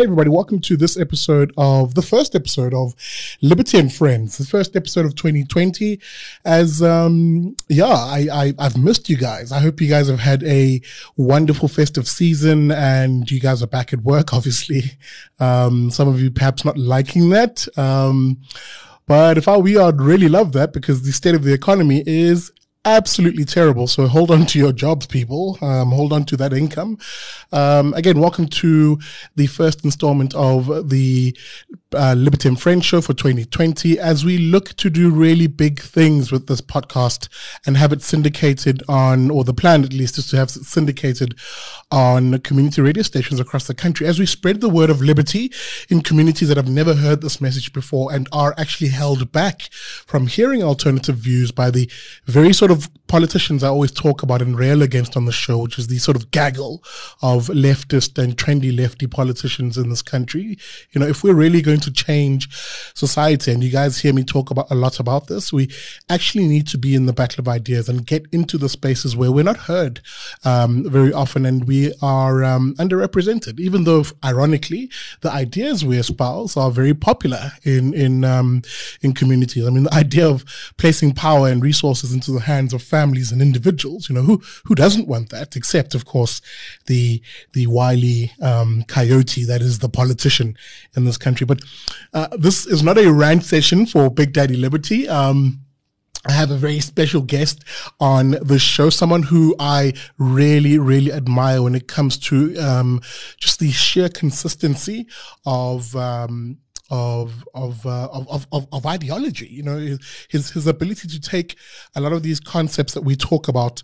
Hey, everybody, welcome to this episode of the first episode of Liberty and Friends, the first episode of 2020. As, um, yeah, I, I, I've missed you guys. I hope you guys have had a wonderful festive season and you guys are back at work, obviously. Um, some of you perhaps not liking that. Um, but if I, we, I'd really love that because the state of the economy is absolutely terrible. So hold on to your jobs, people. Um, hold on to that income. Um, again, welcome to the first installment of the uh, Liberty and Friends show for 2020 as we look to do really big things with this podcast and have it syndicated on, or the plan at least is to have it syndicated on community radio stations across the country as we spread the word of liberty in communities that have never heard this message before and are actually held back from hearing alternative views by the very sort of politicians I always talk about and rail against on the show, which is the sort of gaggle of leftist and trendy lefty politicians in this country. You know, if we're really going to change society, and you guys hear me talk about a lot about this, we actually need to be in the battle of ideas and get into the spaces where we're not heard um, very often and we are um, underrepresented, even though, ironically, the ideas we espouse are very popular in in um, in communities. I mean, the idea of placing power and resources into the hands of families and individuals. You know, who who doesn't want that? Except, of course, the the wily um, coyote that is the politician in this country. But uh, this is not a rant session for Big Daddy Liberty. Um, I have a very special guest on the show, someone who I really, really admire when it comes to um, just the sheer consistency of um, of of, uh, of of of ideology. You know, his his ability to take a lot of these concepts that we talk about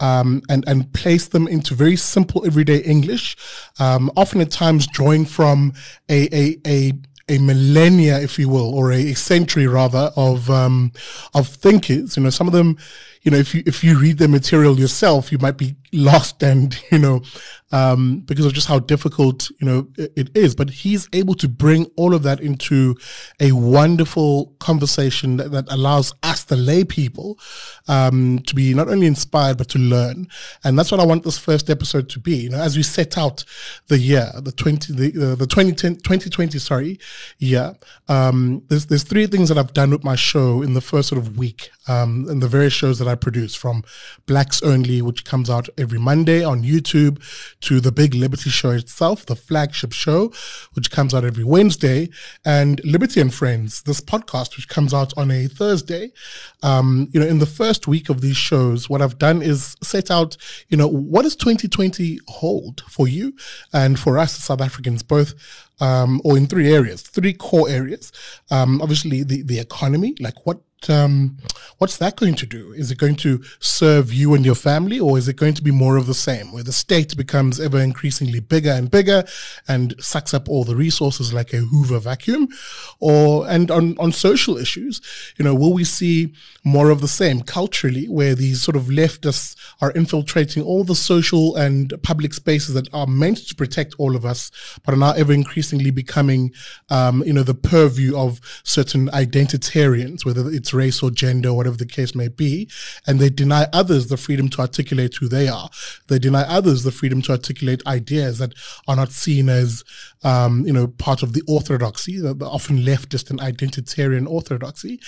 um, and and place them into very simple everyday English, um, often at times drawing from a a a a millennia, if you will, or a, century rather of um, of thinkers. You know, some of them, you know, if you if you read the material yourself, you might be lost and you know um, because of just how difficult you know it, is. But he's able to bring all of that into a wonderful conversation that, that allows us, the lay people, um, to be not only inspired but to learn. And that's what I want this first episode to be. You know, as we set out the year, the twenty, the uh, the 2010, 2020, sorry, year. Um, there's there's three things that I've done with my show in the first sort of week, um, and the various shows that I produce from Blacks Only, which comes out every Monday on YouTube to the Big Liberty Show itself, the flagship show, which comes out every Wednesday, and Liberty and Friends, this podcast, which comes out on a Thursday. Um, you know, in the first week of these shows, what I've done is set out, you know, what does 2020 hold for you and for us South Africans, both um, or in three areas, three core areas. Um, obviously, the, the economy, like what um, what's that going to do? Is it going to serve you and your family, or is it going to be more of the same, where the state becomes ever increasingly bigger and bigger and sucks up all the resources like a Hoover vacuum? Or and on on social issues, you know, will we see more of the same culturally, where these sort of leftists are infiltrating all the social and public spaces that are meant to protect all of us, but are now ever increasingly becoming, um, you know, the purview of certain identitarians, whether it's race or gender, whatever the case may be, and they deny others the freedom to articulate who they are. They deny others the freedom to articulate ideas that are not seen as, um, you know, part of the orthodoxy, the, the often leftist and identitarian orthodoxy,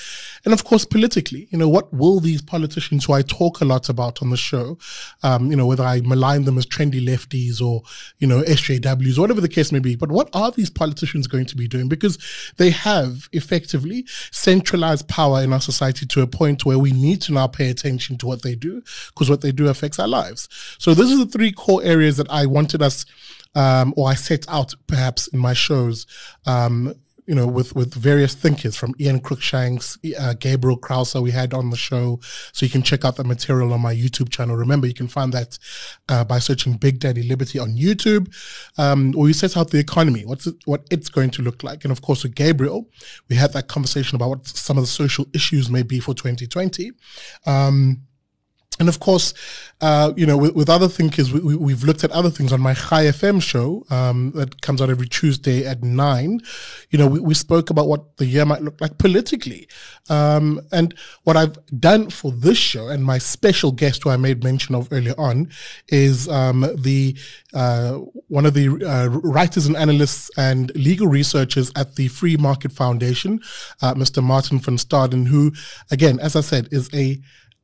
and of course politically you know, what will these politicians who I talk a lot about on the show, um, you know, whether I malign them as trendy lefties or, you know, SJWs, whatever the case may be, but what are these politicians going to be doing? Because they have effectively centralized power in our society to a point where we need to now pay attention to what they do because what they do affects our lives. So those are the three core areas that I wanted us um, or I set out perhaps in my shows um, you know, with, with various thinkers from Ian Cruikshanks, uh, Gabriel Crouse we had on the show. So you can check out the material on my YouTube channel. Remember, you can find that uh, by searching Big Daddy Liberty on YouTube. Um, or you set out the economy, what's it, what it's going to look like. And of course, with Gabriel, we had that conversation about what some of the social issues may be for 2020. Um, And of course, uh, you know, with, with other thinkers, we, have looked at other things on my Chai FM show um, that comes out every Tuesday at nine. You know, we, we spoke about what the year might look like politically. Um, and what I've done for this show and my special guest who I made mention of earlier on is um, the uh, one of the uh, writers and analysts and legal researchers at the Free Market Foundation, uh, Mr. Martin van Staden, who, again, as I said, is a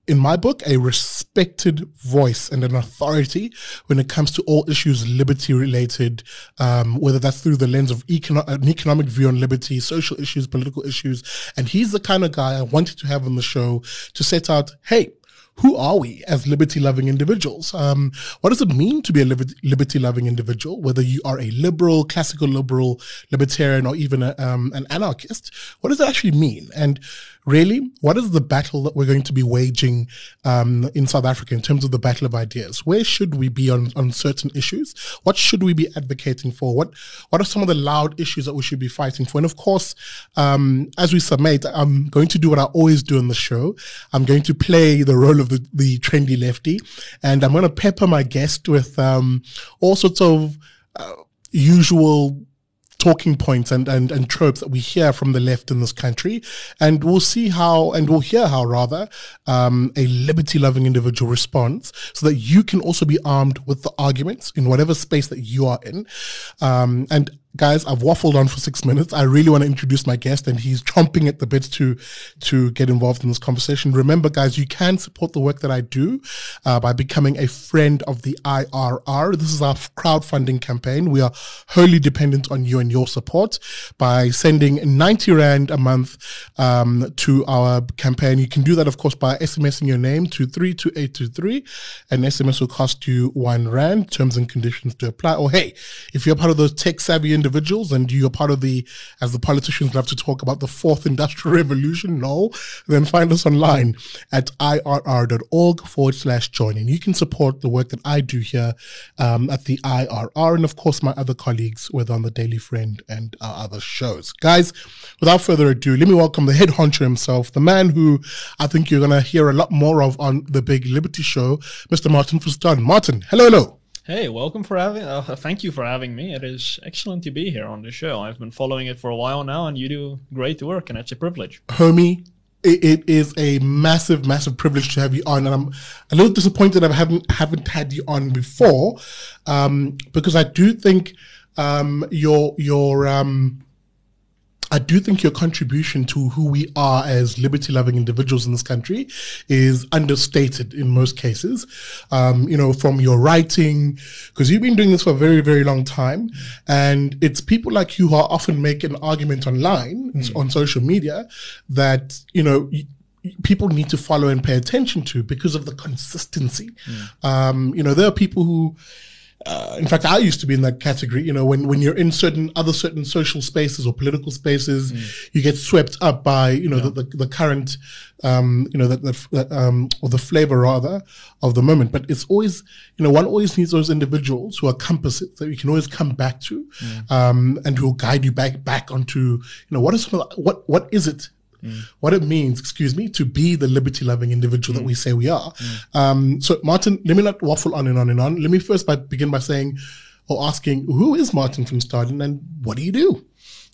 in my book, a respected voice and an authority when it comes to all issues liberty related, um, whether that's through the lens of econo- an economic view on liberty, social issues, political issues. And he's the kind of guy I wanted to have on the show to set out, hey, who are we as liberty loving individuals? Um, what does it mean to be a liberty loving individual? Whether you are a liberal, classical liberal, libertarian, or even a, um, an anarchist, what does it actually mean? And really, what is the battle that we're going to be waging um, in South Africa in terms of the battle of ideas? Where should we be on, on certain issues? What should we be advocating for? What What are some of the loud issues that we should be fighting for? And of course, um, as we submit, I'm going to do what I always do on the show. I'm going to play the role of the, the trendy lefty, and I'm going to pepper my guest with um, all sorts of uh, usual talking points and, and, and tropes that we hear from the left in this country. And we'll see how, and we'll hear how rather, um, a liberty loving individual responds so that you can also be armed with the arguments in whatever space that you are in. Um, and guys, I've waffled on for six minutes. I really want to introduce my guest, and he's chomping at the bit to to get involved in this conversation. Remember, guys, you can support the work that I do uh, by becoming a friend of the IRR. This is our crowdfunding campaign. We are wholly dependent on you and your support by sending 90 Rand a month um, to our campaign. You can do that, of course, by SMSing your name to 32823. An SMS will cost you one Rand. Terms and conditions to apply. Or hey, if you're part of those tech savvy individuals and you're part of the, as the politicians love to talk about, the fourth industrial revolution, no, then find us online at irr.org forward slash join. And you can support the work that I do here um, at the IRR and, of course, my other colleagues, whether on the Daily Friend and our other shows. Guys, without further ado, let me welcome the head honcho himself, the man who I think you're going to hear a lot more of on the Big Liberty Show, Mr. Martin van Staden. Martin, hello, hello. Hey, welcome for having. Uh, thank you for having me. It is excellent to be here on the show. I've been following it for a while now, and you do great work, and it's a privilege. Homie, it, it is a massive, massive privilege to have you on, and I'm a little disappointed I haven't haven't had you on before, um, because I do think um, your your um, I do think your contribution to who we are as liberty loving individuals in this country is understated in most cases. Um, you know, from your writing, because you've been doing this for a very, very long time. And it's people like you who are often make an argument online mm. on social media that, you know, people need to follow and pay attention to because of the consistency. Mm. Um, you know, there are people who, uh, in fact, I used to be in that category. You know, when, when you're in certain other certain social spaces or political spaces, mm. you get swept up by you know yeah. the, the, the current, um, you know, the, the um, or the flavor rather of the moment. But it's always you know one always needs those individuals who are compasses that you can always come back to, mm. um, and who will guide you back back onto you know what is what what is it Mm. what it means, excuse me, to be the liberty loving individual mm. that we say we are. Mm. Um, so, Martin, let me not waffle on and on and on. Let me first by, begin by saying or asking, who is Martin van Staden and what do you do?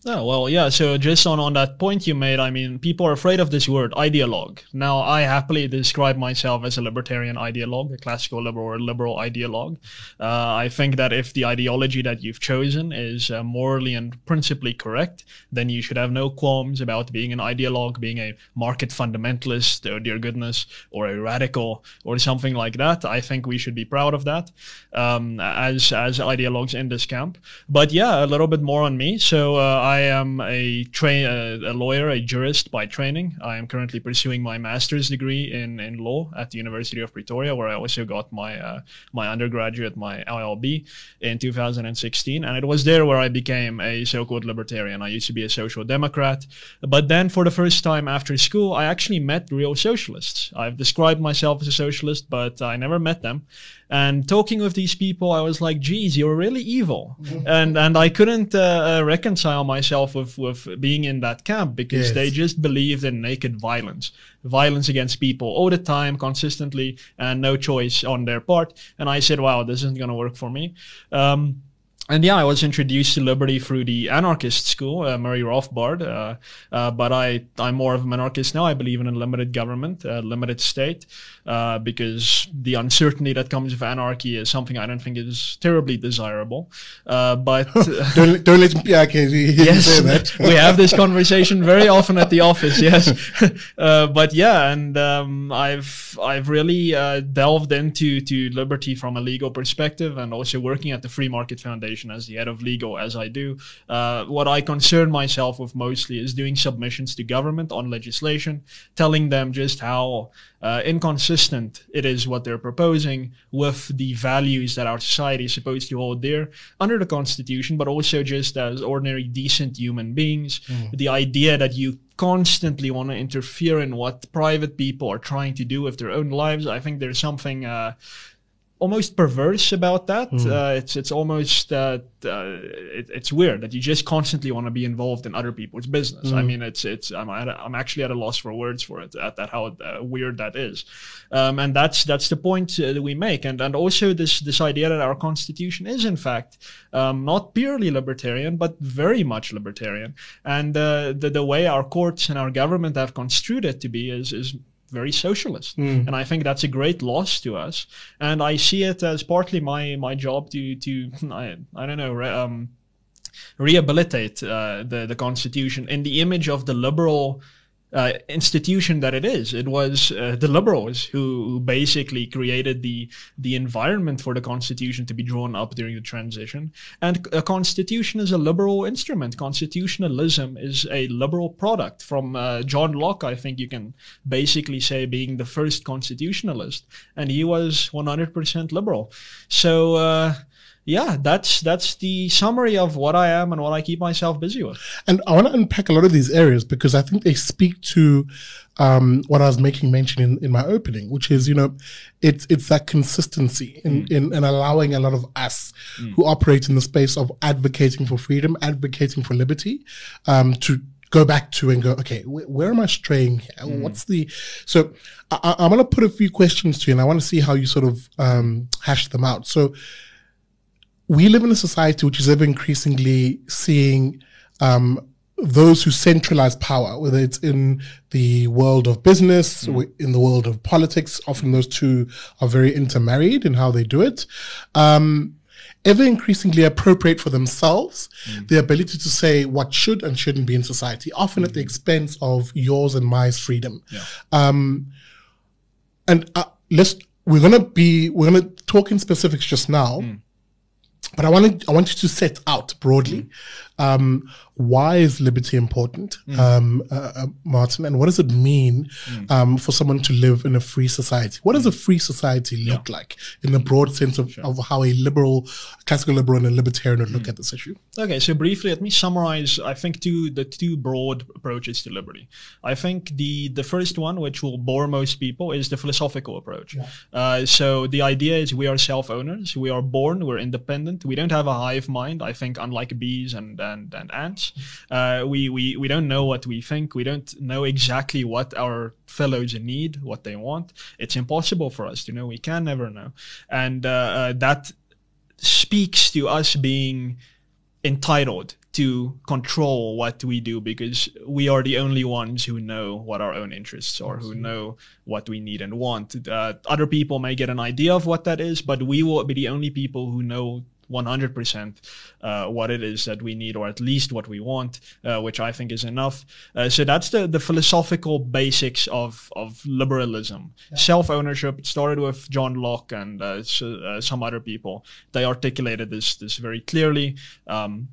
Oh, well, yeah. So just on, on that point you made, I mean, people are afraid of this word, ideologue. Now, I happily describe myself as a libertarian ideologue, a classical liberal or liberal ideologue. Uh, I think that if the ideology that you've chosen is uh, morally and principally correct, then you should have no qualms about being an ideologue, being a market fundamentalist, or dear goodness, or a radical, or something like that. I think we should be proud of that um, as, as ideologues in this camp. But yeah, a little bit more on me. So, uh, I am a train a, lawyer, a jurist by training. I am currently pursuing my master's degree in, in law at the University of Pretoria, where I also got my uh, my undergraduate, my LLB, in 2016. And it was there where I became a so-called libertarian. I used to be a social democrat, but then for the first time after school, I actually met real socialists. I've described myself as a socialist, but I never met them. And talking with these people, I was like, geez, you're really evil. and and I couldn't uh, uh, reconcile myself with, with being in that camp because Yes. they just believed in naked violence, violence against people all the time, consistently, and no choice on their part. And I said, wow, this isn't going to work for me. Um, and yeah, I was introduced to liberty through the anarchist school, uh, Murray Rothbard. Uh, uh, but I, I'm more of a minarchist now. I believe in a limited government, a limited state, uh, because the uncertainty that comes with anarchy is something I don't think is terribly desirable. Uh, but don't, don't let him, yeah, okay, you didn't yes, say that. we have this conversation very often at the office. Yes, uh, but yeah, and um, I've I've really uh, delved into to liberty from a legal perspective, and also working at the Free Market Foundation as the head of legal, as I do. Uh, what I concern myself with mostly is doing submissions to government on legislation, telling them just how uh, inconsistent it is what they're proposing with the values that our society is supposed to hold dear under the Constitution, but also just as ordinary, decent human beings. The idea that you constantly want to interfere in what private people are trying to do with their own lives, I think there's something. Uh, almost perverse about that. Uh, it's it's almost that uh, it, it's weird that you just constantly want to be involved in other people's business. I mean, it's it's I'm at a, I'm actually at a loss for words for it at that how uh, weird that is, um, and that's that's the point uh, that we make, and and also this this idea that our constitution is in fact um, not purely libertarian but very much libertarian, and uh, the the way our courts and our government have construed it to be is is very socialist, and I think that's a great loss to us. And I see it as partly my my job to to I, I don't know. Re, um, rehabilitate uh, the the constitution in the image of the liberal uh, institution that it is. It was uh, the liberals who, basically created the the environment for the constitution to be drawn up during the transition. And a constitution is a liberal instrument. Constitutionalism is a liberal product from uh, John Locke. I think you can basically say being the first constitutionalist, and he was 100% liberal. So. Yeah, that's that's the summary of what I am and what I keep myself busy with. And I want to unpack a lot of these areas because I think they speak to um, what I was making mention in, in my opening, which is, you know, it's it's that consistency in, in, in allowing a lot of us who operate in the space of advocating for freedom, advocating for liberty, um, to go back to and go, okay, wh- where am I straying here? What's the so I, I- I'm going to put a few questions to you, and I want to see how you sort of um, hash them out. So we live in a society which is ever increasingly seeing um, those who centralize power, whether it's in the world of business, or in the world of politics. Often those two are very intermarried in how they do it. Um, ever increasingly appropriate for themselves the ability to say what should and shouldn't be in society, often at the expense of yours and my freedom. Um, and uh, let's we're gonna be we're gonna talk in specifics just now, but I wanted I want you to set out broadly. Um, why is liberty important, um, uh, uh, Martin, and what does it mean um, for someone to live in a free society? What does a free society look like in the broad sense of, of how a liberal, classical liberal, and a libertarian would look at this issue? Okay, so briefly, let me summarize. I think two the two broad approaches to liberty. I think the the first one, which will bore most people, is the philosophical approach. Uh, so the idea is we are self owners. We are born. We're independent. We don't have a hive mind. I think unlike bees and and, and ants, uh, we, we we don't know what we think. We don't know exactly what our fellows need, what they want. It's impossible for us to know. We can never know, and uh, uh, that speaks to us being entitled to control what we do because we are the only ones who know what our own interests are, who know what we need and want. Uh, other people may get an idea of what that is, but we will be the only people who know 100% uh, what it is that we need, or at least what we want, uh, which I think is enough. Uh, so that's the, the philosophical basics of, of liberalism. Self ownership, it started with John Locke and uh, so, uh, some other people. They articulated this, this very clearly. Um,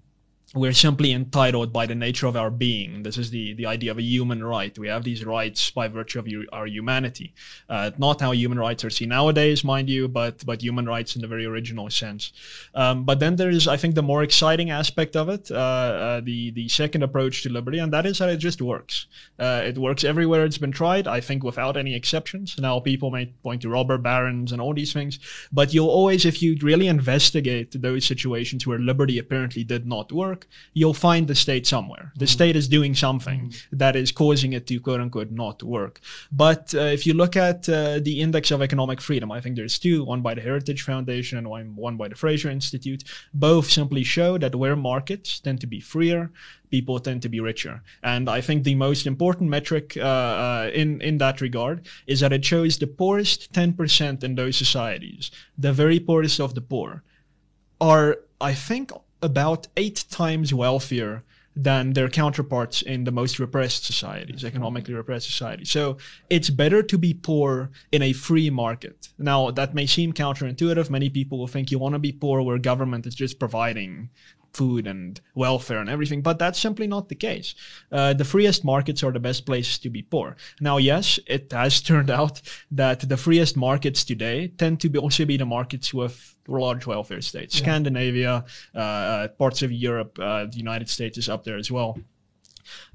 we're simply entitled by the nature of our being. This is the, the idea of a human right. We have these rights by virtue of our humanity. Uh, not how human rights are seen nowadays, mind you, but but human rights in the very original sense. Um, but then there is, I think, the more exciting aspect of it, uh, uh, the the second approach to liberty, and that is that it just works. Uh, it works everywhere it's been tried. I think without any exceptions. Now people may point to robber barons and all these things, but you'll always, if you really investigate those situations where liberty apparently did not work you'll find the state somewhere. The mm. state is doing something mm. that is causing it to quote unquote not work. But uh, if you look at uh, the index of economic freedom, I think there's two, one by the Heritage Foundation and one, one by the Fraser Institute. Both simply show that where markets tend to be freer, people tend to be richer. And I think the most important metric uh, uh, in in that regard is that it shows the poorest 10% in those societies, the very poorest of the poor, are I think about eight times wealthier than their counterparts in the most repressed societies, economically repressed societies. So it's better to be poor in a free market. Now, that may seem counterintuitive. Many people will think you want to be poor where government is just providing food and welfare and everything, but that's simply not the case. Uh, the freest markets are the best places to be poor. Now, yes, it has turned out that the freest markets today tend to be also be the markets with large welfare states. Yeah. Scandinavia, uh, uh, parts of Europe, uh, the United States is up there as well.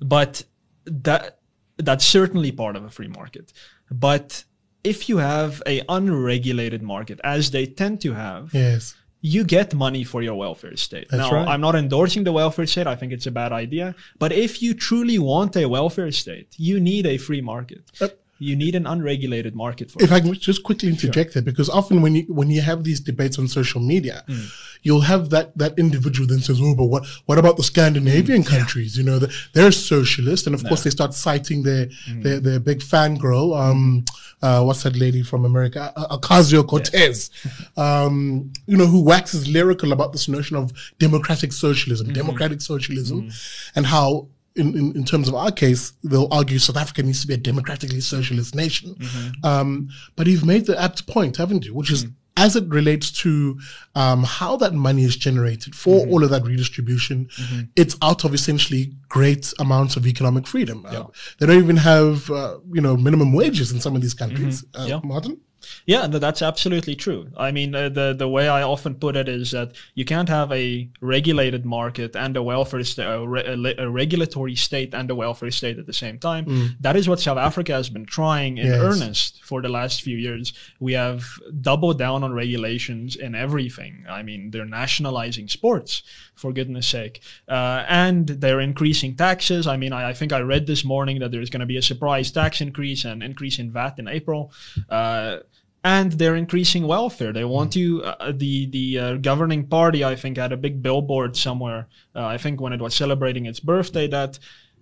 But that that's certainly part of a free market. But if you have a unregulated market, as they tend to have, yes you get money for your welfare state. That's now, right. I'm not endorsing the welfare state. I think it's a bad idea. But if you truly want a welfare state, you need a free market. Yep. You need an unregulated market for If it. I can just quickly interject sure. there, because often when you when you have these debates on social media, mm. you'll have that that individual then says, "Oh, but what what about the Scandinavian mm. countries? You know, the, they're socialist, and of no. course they start citing their mm. their, their big fangirl, um, uh, what's that lady from America, Ocasio Cortez, um, you know, who waxes lyrical about this notion of democratic socialism, mm-hmm. democratic socialism, mm. and how in, in, in, terms of our case, they'll argue South Africa needs to be a democratically socialist nation. Mm-hmm. Um, but you've made the apt point, haven't you? Which is mm-hmm. As it relates to um, how that money is generated for mm-hmm. all of that redistribution, mm-hmm. it's out of essentially great amounts of economic freedom. Yeah. Uh, they don't even have, uh, you know, minimum wages in some of these countries. Mm-hmm. Uh, yeah. Martin? Yeah, that's absolutely true. I mean, uh, the the way I often put it is that you can't have a regulated market and a welfare state, a, re- a, regulatory state and a welfare state at the same time. Mm. That is what South Africa has been trying in yes. earnest for the last few years. We have doubled down on regulations in everything. I mean, they're nationalizing sports for goodness sake, uh, and they're increasing taxes. I mean, I, I, think I read this morning that there's going to be a surprise tax increase and increase in VAT in April. Uh, and they're increasing welfare. They want to. Uh, the the uh, governing party, I think, had a big billboard somewhere. Uh, I think when it was celebrating its birthday, that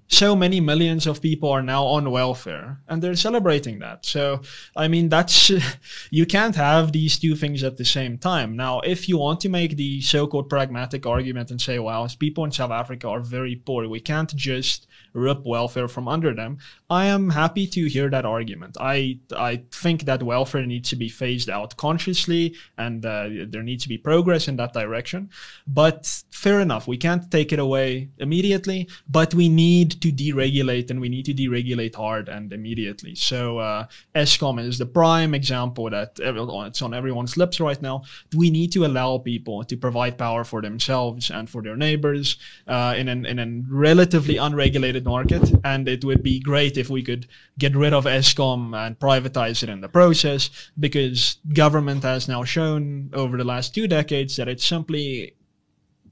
so many millions of people are now on welfare, and they're celebrating that. So, I mean, that's you can't have these two things at the same time. Now, if you want to make the so-called pragmatic argument and say, "Well, people in South Africa are very poor," we can't just rip welfare from under them. I am happy to hear that argument. I I think that welfare needs to be phased out consciously, and uh, there needs to be progress in that direction. But fair enough, we can't take it away immediately, but we need to deregulate, and we need to deregulate hard and immediately. So uh, Eskom is the prime example that it's on everyone's lips right now. We need to allow people to provide power for themselves and for their neighbors uh, in an in a relatively unregulated market, and it would be great if we could get rid of Eskom and privatize it in the process, because government has now shown over the last two decades that it's simply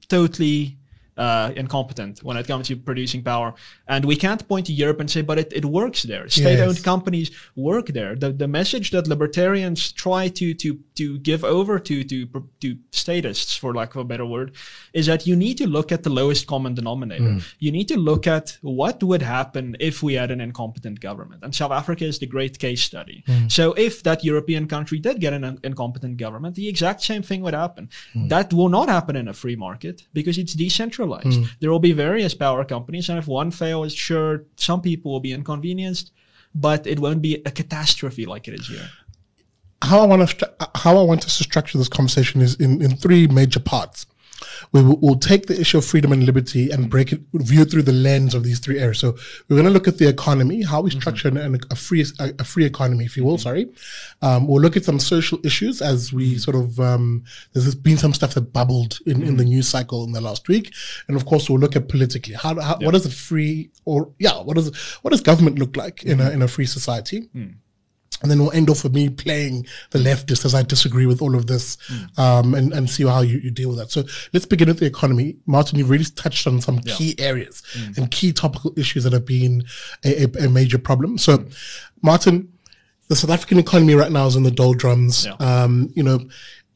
totally uh, incompetent when it comes to producing power. And we can't point to Europe and say, but it, it works there. State-owned yes. companies work there. The, the message that libertarians try to, to, to give over to, to, to statists, for lack of a better word, is that you need to look at the lowest common denominator. Mm. You need to look at what would happen if we had an incompetent government. And South Africa is the great case study. Mm. So if that European country did get an incompetent government, the exact same thing would happen. Mm. That will not happen in a free market because it's decentralized Mm. There will be various power companies, and if one fails, sure, some people will be inconvenienced, but it won't be a catastrophe like it is here. How I want to how I want us to structure this conversation is in, in three major parts. We will we'll take the issue of freedom and liberty and break it, view it through the lens of these three areas. So we're going to look at the economy, how we Mm-hmm. structure an, a free a, a free economy, if you will. Sorry, um, we'll look at some social issues as we Mm-hmm. sort of um, there's been some stuff that bubbled in, in the Mm-hmm. news cycle in the last week, and of course we'll look at politically how, how what does a free or yeah what does what does government look like in a in a free society. And then we'll end off with me playing the leftist as I disagree with all of this um, and, and see how you, you deal with that. So let's begin with the economy. Martin, you've really touched on some key areas and key topical issues that have been a, a, a major problem. So, Martin, the South African economy right now is in the doldrums. Yeah. Um, you know,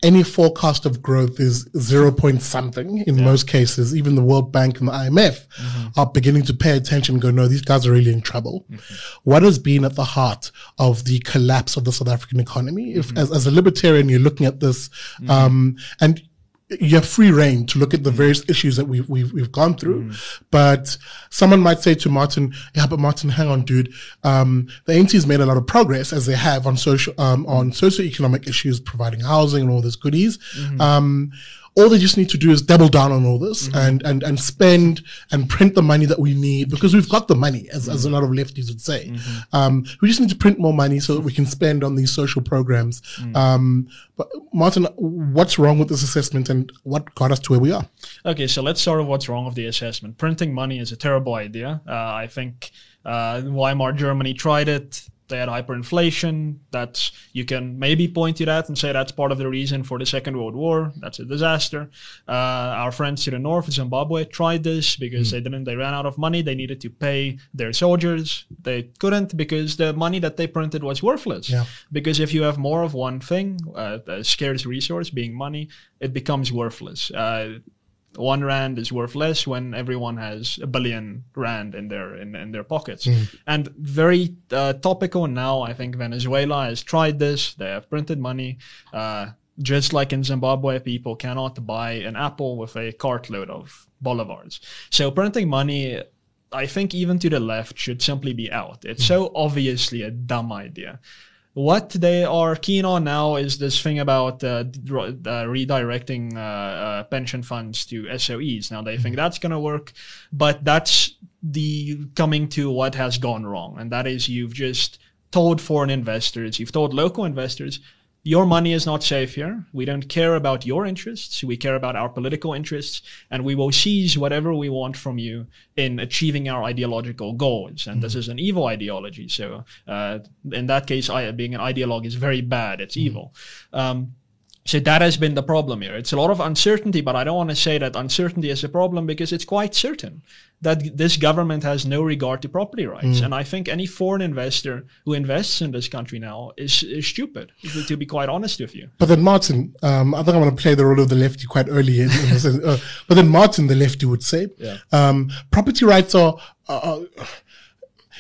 any forecast of growth is zero point something in most cases. Even the World Bank and the IMF mm-hmm. are beginning to pay attention and go, no, these guys are really in trouble. Mm-hmm. What has been at the heart of the collapse of the South African economy? If mm-hmm. as, as a libertarian, you're looking at this, um, and you have free reign to look at the various issues that we've we've, we've gone through. But someone might say to Martin, "Yeah, but Martin, hang on, dude. Um, the has made a lot of progress as they have on social um, on socioeconomic issues, providing housing and all these goodies." Um, all they just need to do is double down on all this and, and, and spend and print the money that we need because we've got the money, as, as a lot of lefties would say. Um, we just need to print more money so that we can spend on these social programs. Um, but Martin, what's wrong with this assessment and what got us to where we are? Okay, so let's start with what's wrong with the assessment. Printing money is a terrible idea. Uh, I think uh, Weimar Germany tried it. They had hyperinflation. That's you can maybe point to that and say that's part of the reason for the Second World War. That's a disaster. Uh, our friends to the north, Zimbabwe, tried this because they didn't. They ran out of money. They needed to pay their soldiers. They couldn't because the money that they printed was worthless. Yeah. Because if you have more of one thing, uh, a scarce resource being money, it becomes worthless. Uh, one rand is worth less when everyone has a billion rand in their in, in their pockets. And very uh, topical now. I think Venezuela has tried this. They have printed money. Uh, just like in Zimbabwe, people cannot buy an apple with a cartload of bolivars. So printing money. I think even to the left should simply be out. It's so obviously a dumb idea. What they are keen on now is this thing about uh, uh, redirecting uh, uh, pension funds to SOEs. Now they think that's going to work, but that's the coming to what has gone wrong, and that is you've just told foreign investors, you've told local investors, your money is not safe here. We don't care about your interests. We care about our political interests, and we will seize whatever we want from you in achieving our ideological goals. And this is an evil ideology. So, uh, in that case, I, being an ideologue is very bad. It's evil. Um, so that has been the problem here. It's a lot of uncertainty, but I don't want to say that uncertainty is a problem because it's quite certain that this government has no regard to property rights. And I think any foreign investor who invests in this country now is, is stupid, to- be quite honest with you. But then Martin, um, I think I'm going to play the role of the lefty quite early. In, in this, uh, but then Martin, the lefty, would say, Yeah. um, property rights are. Uh, you, you-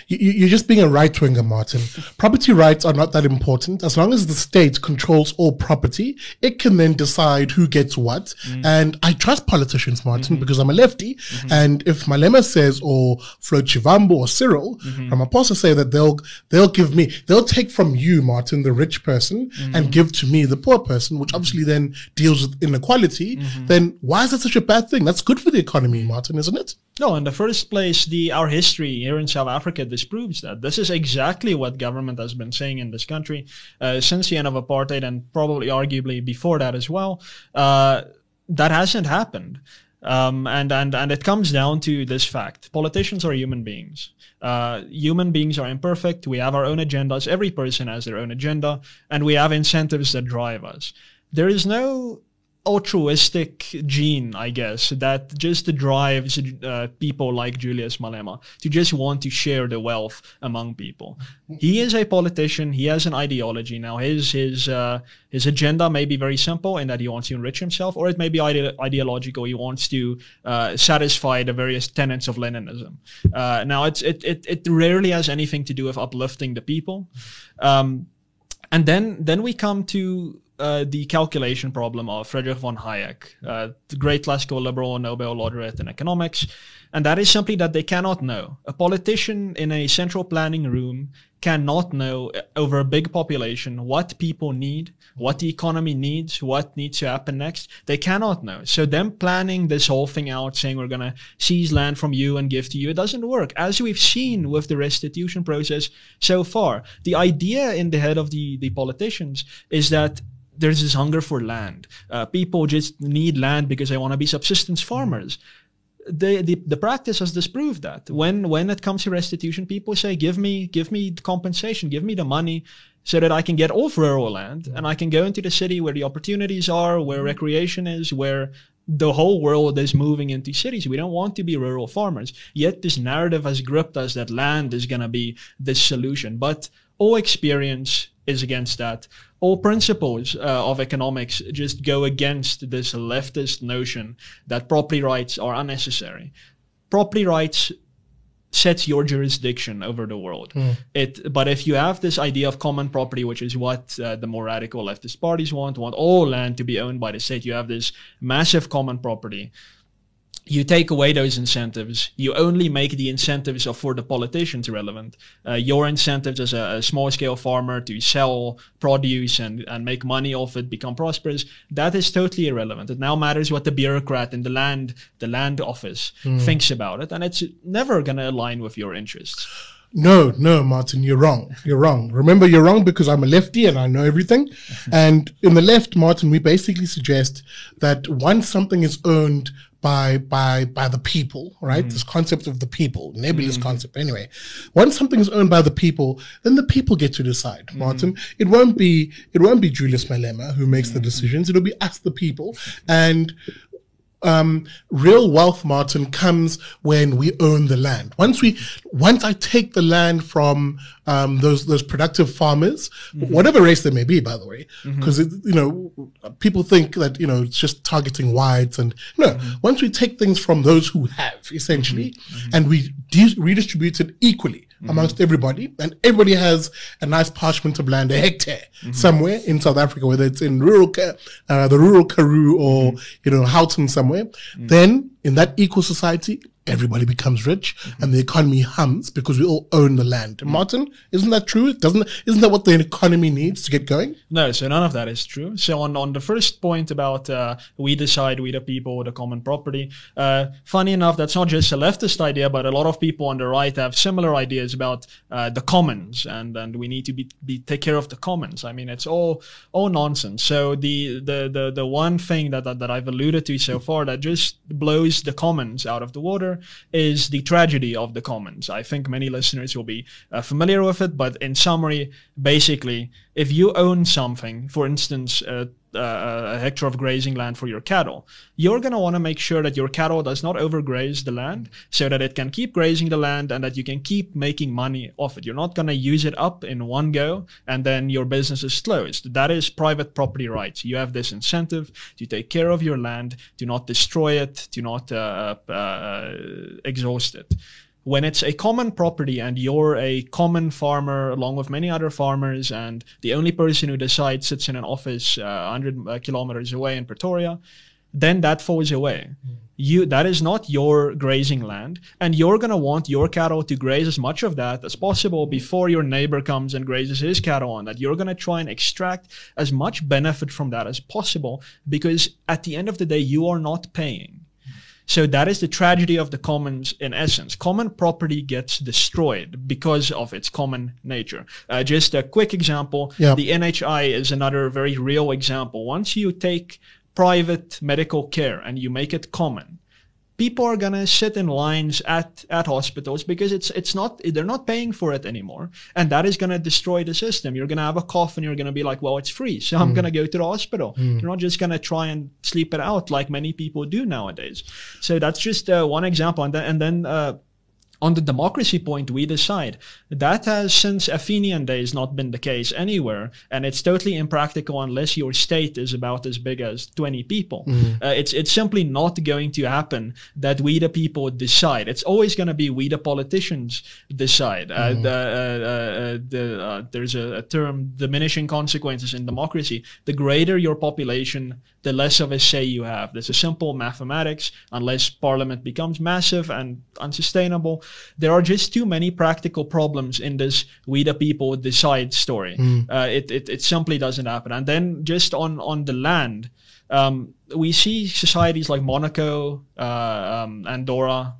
you're just being a right winger, Martin. property rights are not that important. As long as the state controls all property, it can then decide who gets what. Mm. And I trust politicians, Martin, mm-hmm. because I'm a lefty. Mm-hmm. And if Malema says, or Flo Shivambu or Cyril mm-hmm. Ramaphosa say that they'll they'll give me, they'll take from you, Martin, the rich person, and give to me, the poor person, which obviously then deals with inequality. Then why is that such a bad thing? That's good for the economy, Martin, isn't it? No, in the first place, the our history here in South Africa disproves that. This is exactly what government has been saying in this country uh, since the end of apartheid, and probably arguably before that as well. Uh, that hasn't happened. Um, and, and, and it comes down to this fact. Politicians are human beings. Uh, human beings are imperfect. We have our own agendas. Every person has their own agenda, and we have incentives that drive us. There is no altruistic gene, I guess, that just drives uh, people like Julius Malema to just want to share the wealth among people. He is a politician. He has an ideology. Now, his his uh, his agenda may be very simple in that he wants to enrich himself, or it may be ide- ideological. He wants to uh, satisfy the various tenets of Leninism. Uh, now, it's it, it it rarely has anything to do with uplifting the people. Um, and then then we come to uh, the calculation problem of Friedrich von Hayek, uh, the great classical liberal Nobel laureate in economics. And that is simply that they cannot know. A politician in a central planning room cannot know uh, over a big population what people need, what the economy needs, what needs to happen next. They cannot know. So them planning this whole thing out, saying we're gonna seize land from you and give to you, it doesn't work. As we've seen with the restitution process so far, the idea in the head of the the politicians is that there's this hunger for land. Uh, people just need land because they want to be subsistence farmers. The, the the practice has disproved that. When when it comes to restitution, people say, "Give me give me compensation, give me the money." So that I can get off rural land and I can go into the city where the opportunities are, where recreation is, where the whole world is moving into cities. We don't want to be rural farmers. Yet this narrative has gripped us that land is going to be the solution. But all experience is against that. All principles uh, of economics just go against this leftist notion that property rights are unnecessary. Property rights sets your jurisdiction over the world. Mm. It, but if you have this idea of common property, which is what uh, the more radical leftist parties want, want all land to be owned by the state, you have this massive common property you take away those incentives. You only make the incentives for the politicians relevant. Uh, your incentives as a, a, small scale farmer to sell produce and, and make money off it, become prosperous, that is totally irrelevant. It now matters what the bureaucrat in the land, the land office mm. thinks about it. And it's never going to align with your interests. No, no, Martin, you're wrong. You're wrong. Remember, you're wrong because I'm a lefty and I know everything. and in the left, Martin, we basically suggest that once something is owned by by by the people, right? Mm. This concept of the people, nebulous mm. concept. Anyway, once something is owned by the people, then the people get to decide. Mm. Martin, it won't be it won't be Julius Malema who makes the mm. decisions. It'll be us, the people, and um, real wealth, Martin, comes when we own the land. Once we, once I take the land from um, those those productive farmers, mm-hmm. whatever race they may be, by the way, because mm-hmm. you know people think that you know it's just targeting whites, and no. Mm-hmm. Once we take things from those who have, essentially, mm-hmm. Mm-hmm. and we de- redistribute it equally mm-hmm. amongst everybody, and everybody has a nice parchment of land, a hectare somewhere in South Africa, whether it's in rural, uh, the rural Karoo or you know Houghton somewhere, then in that equal society, everybody becomes rich mm-hmm. and the economy hums because we all own the land. Mm-hmm. Martin, isn't that true? Doesn't isn't that what the economy needs to get going? No, so none of that is true. So on on the first point about uh, we decide, we the people, the common property. Uh, funny enough, that's not just a leftist idea, but a lot of people on the right have similar ideas about uh, the commons and and we need to be, be take care of the commons. I mean, it's all all nonsense. So the the the the one thing that that, that I've alluded to so far that just blows the commons out of the water is the tragedy of the commons. I think many listeners will be uh, familiar with it, but in summary, basically, if you own something, for instance, uh, uh, a hectare of grazing land for your cattle, you're going to want to make sure that your cattle does not overgraze the land so that it can keep grazing the land and that you can keep making money off it. You're not going to use it up in one go and then your business is closed. That is private property rights. You have this incentive to take care of your land, to not destroy it, to not uh, uh, exhaust it when it's a common property and you're a common farmer along with many other farmers and the only person who decides sits in an office uh, 100 uh, kilometers away in Pretoria, then that falls away. Mm. You that is not your grazing land, and you're gonna want your cattle to graze as much of that as possible before your neighbor comes and grazes his cattle on that. You're gonna try and extract as much benefit from that as possible because at the end of the day, you are not paying. So that is the tragedy of the commons in essence. Common property gets destroyed because of its common nature. Uh, just a quick example. Yep. The NHI is another very real example. Once you take private medical care and you make it common, people are gonna sit in lines at at hospitals because it's it's not they're not paying for it anymore, and that is gonna destroy the system. You're gonna have a cough and you're gonna be like, well, it's free, so I'm mm. gonna go to the hospital. Mm. You're not just gonna try and sleep it out like many people do nowadays. So that's just uh, one example, and then and then. Uh, on the democracy point, we decide. That has since Athenian days not been the case anywhere, and it's totally impractical unless your state is about as big as 20 people. Mm. Uh, it's it's simply not going to happen that we the people decide. It's always going to be we the politicians decide. Uh, mm. the, uh, uh the, uh, there's a, a term diminishing consequences in democracy. The greater your population, the less of a say you have. There's a simple mathematics. Unless parliament becomes massive and unsustainable, there are just too many practical problems in this we the people decide story. Uh, it, it it simply doesn't happen. And then just on on the land, um, we see societies like Monaco, uh, um, Andorra,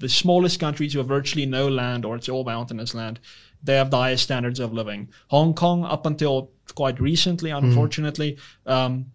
the smallest countries who have virtually no land or it's all mountainous land. They have the highest standards of living. Hong Kong, up until quite recently, unfortunately, um,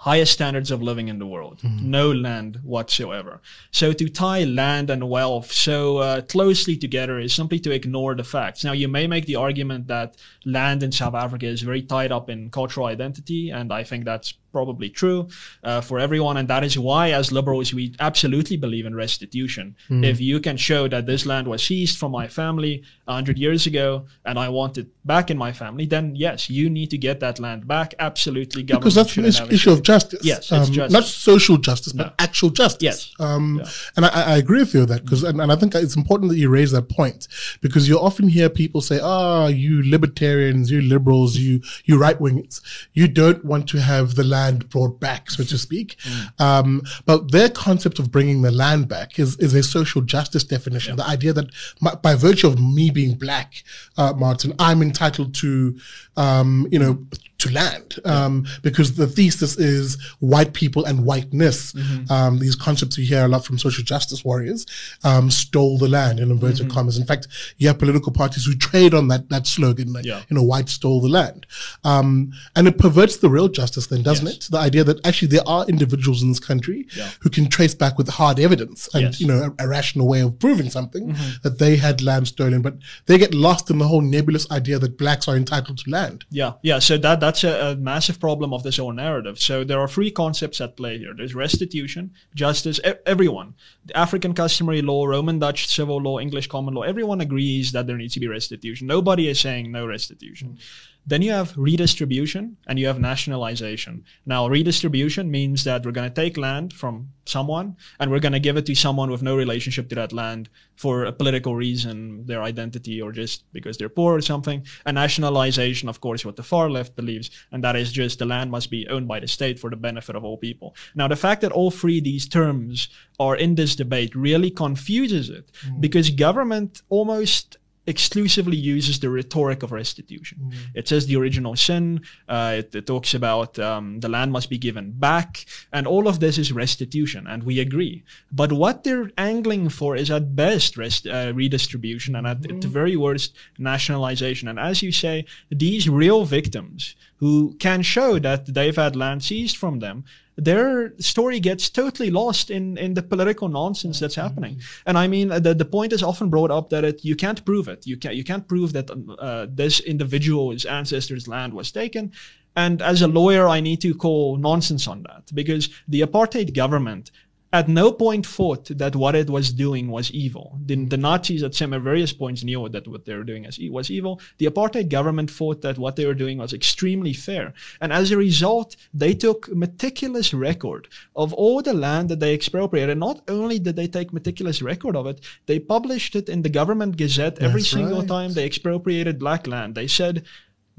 highest standards of living in the world. No land whatsoever. So to tie land and wealth so uh, closely together is simply to ignore the facts. Now you may make the argument that land in South Africa is very tied up in cultural identity, and I think that's probably true uh, for everyone. And that is why, as liberals, we absolutely believe in restitution. If you can show that this land was seized from my family a hundred years ago, and I want it back in my family, then yes, you need to get that land back. Absolutely, government because that's an issue of justice. Yes, it's um, justice. not social justice, but No. actual justice. Yes. Um, Yeah. And I, I agree with you that because, and, and I think it's important that you raise that point because you often hear people say, "Ah, you libertarians, you liberals, you you right wingers, you don't want to have the land brought back, so to speak." Mm. Um, but their concept of bringing the land back is is a social justice definition. The idea that my, by virtue of me being black, uh, Martin, I'm entitled to, um, you know, to land um, because the thesis is white people and whiteness. Mm-hmm. Um, these concepts you hear a lot from social justice warriors um, stole the land in inverted Mm-hmm. commas. In fact, you have political parties who trade on that that slogan, like, Yeah. you know, white stole the land, um, and it perverts the real justice. Then doesn't Yes. it? The idea that actually there are individuals in this country Yeah. who can trace back with hard evidence and Yes. Mm-hmm. you know a, a rational way of proving something that they had land stolen, but they get lost in the whole nebulous idea that blacks are entitled to land. Yeah, yeah. So that that that's a, a massive problem of this whole narrative. So there are three concepts at play here. There's restitution, justice. E- everyone, the African customary law, Roman Dutch civil law, English common law. Everyone agrees that there needs to be restitution. Nobody is saying no restitution. Then you have redistribution and you have nationalization. Now, redistribution means that we're going to take land from someone and we're going to give it to someone with no relationship to that land for a political reason, their identity, or just because they're poor or something. And nationalization, of course, what the far left believes, and that is just the land must be owned by the state for the benefit of all people. Now, the fact that all three of these terms are in this debate really confuses it mm. because government almost exclusively uses the rhetoric of restitution. It says the original sin. Uh, it, it talks about um, the land must be given back, and all of this is restitution, and we agree. But what they're angling for is at best rest, uh, redistribution, and at, at the very worst nationalization. And as you say, these real victims who can show that they've had land seized from them their story gets totally lost in, in the political nonsense that's happening. And I mean, the, the point is often brought up that it, you can't prove it. You can't, you can't prove that uh, this individual's ancestors' land was taken. And as a lawyer, I need to call nonsense on that because the apartheid government at no point thought that what it was doing was evil. The, the Nazis at some various points knew that what they were doing was evil. The apartheid government thought that what they were doing was extremely fair. And as a result, they took meticulous record of all the land that they expropriated. And not only did they take meticulous record of it, they published it in the government gazette every That's single right. time they expropriated black land. They said,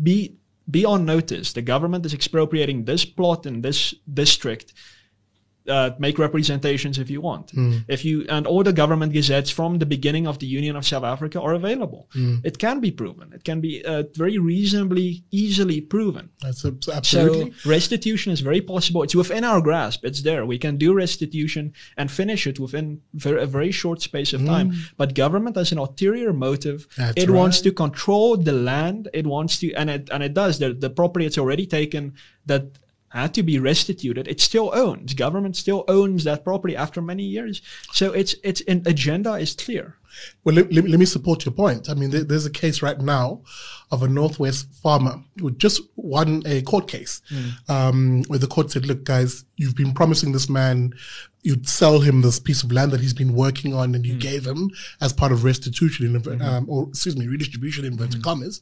be be on notice. The government is expropriating this plot in this district. Uh, make representations if you want. If you and all the government gazettes from the beginning of the Union of South Africa are available. It can be proven. It can be uh, very reasonably easily proven. That's abs- absolutely. So restitution is very possible. It's within our grasp. It's there. We can do restitution and finish it within a very short space of time. But government has an ulterior motive. That's it wants to control the land. It wants to, and it and it does. The the property it's already taken that had to be restituted. It still owns. Government still owns that property after many years. So its its an agenda is clear. Well, let, let, let me support your point. I mean, there, there's a case right now of a Northwest farmer who just won a court case um, where the court said, look, guys, you've been promising this man you'd sell him this piece of land that he's been working on and you gave him as part of restitution, in, inver- um, or excuse me, redistribution in inverted commas.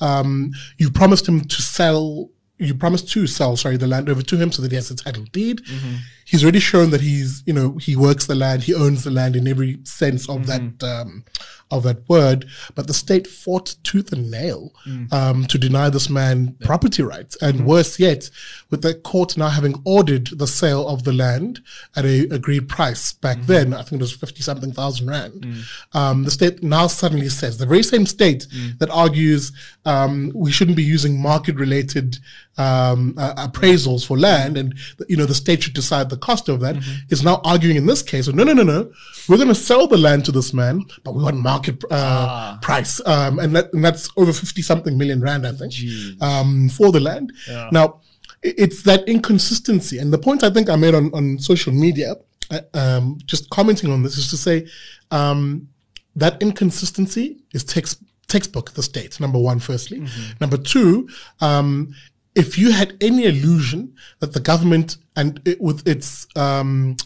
Um, you promised him to sell you promised to sell, sorry, the land over to him so that he has a title deed. Mm-hmm. He's already shown that he's, you know, he works the land, he owns the land in every sense of that um, of that word, but the state fought tooth and nail um, to deny this man property rights. And worse yet, with the court now having ordered the sale of the land at a agreed price back then, I think it was 50 something thousand rand, um, the state now suddenly says, the very same state that argues um, we shouldn't be using market related um, uh, appraisals for land and you know the state should decide the cost of that is now arguing in this case no no no no. We're going to sell the land to this man but we want market uh, price. Um, and, that, and that's over 50 something million rand i think um, for the land. Now it's that inconsistency. And the point i think i made on, on social media uh, um, just commenting on this is to say um, that inconsistency is text, textbook the state number one firstly. Number two um, if you had any illusion that the government and it, with its um,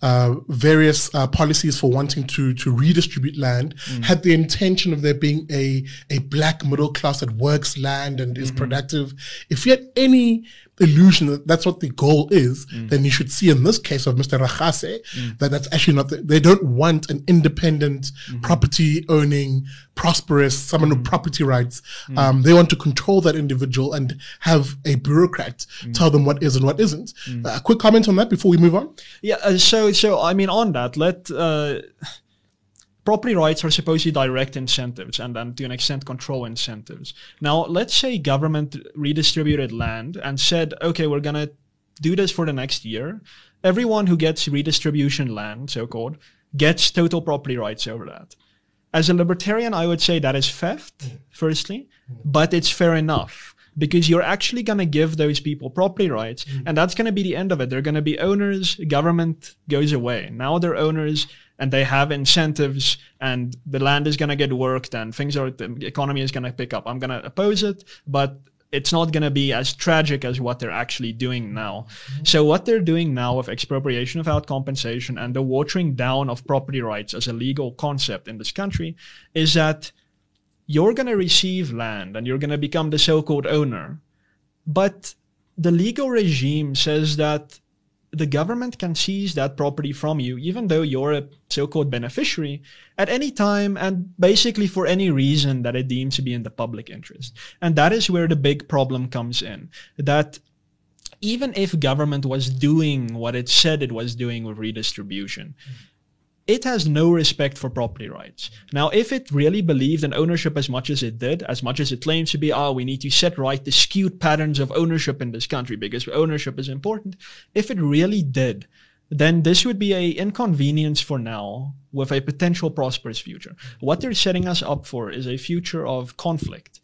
uh, various uh, policies for wanting to to redistribute land had the intention of there being a a black middle class that works land and is productive. If you had any illusion that that's what the goal is, then you should see in this case of Mr. Rakgase that that's actually not. The, they don't want an independent property owning, prosperous someone with property rights. Um, they want to control that individual and have a bureaucrat tell them what is and what isn't. Uh, a quick comment on that before we move on. Yeah. Uh, so so I mean on that, let uh, property rights are supposed to be direct incentives and then to an extent control incentives. Now let's say government redistributed land and said, okay, we're gonna do this for the next year. Everyone who gets redistribution land, so called, gets total property rights over that. As a libertarian, I would say that is theft, firstly, but it's fair enough because you're actually going to give those people property rights and that's going to be the end of it. They're going to be owners, government goes away. Now they're owners and they have incentives and the land is going to get worked and things are, the economy is going to pick up. I'm going to oppose it, but it's not going to be as tragic as what they're actually doing now. Mm-hmm. So what they're doing now with expropriation without compensation and the watering down of property rights as a legal concept in this country is that you're going to receive land and you're going to become the so-called owner. But the legal regime says that the government can seize that property from you, even though you're a so-called beneficiary, at any time and basically for any reason that it deems to be in the public interest. And that is where the big problem comes in. That even if government was doing what it said it was doing with redistribution, mm-hmm. It has no respect for property rights. Now, if it really believed in ownership as much as it did, as much as it claims to be, oh, we need to set right the skewed patterns of ownership in this country because ownership is important. If it really did, then this would be a inconvenience for now with a potential prosperous future. What they're setting us up for is a future of conflict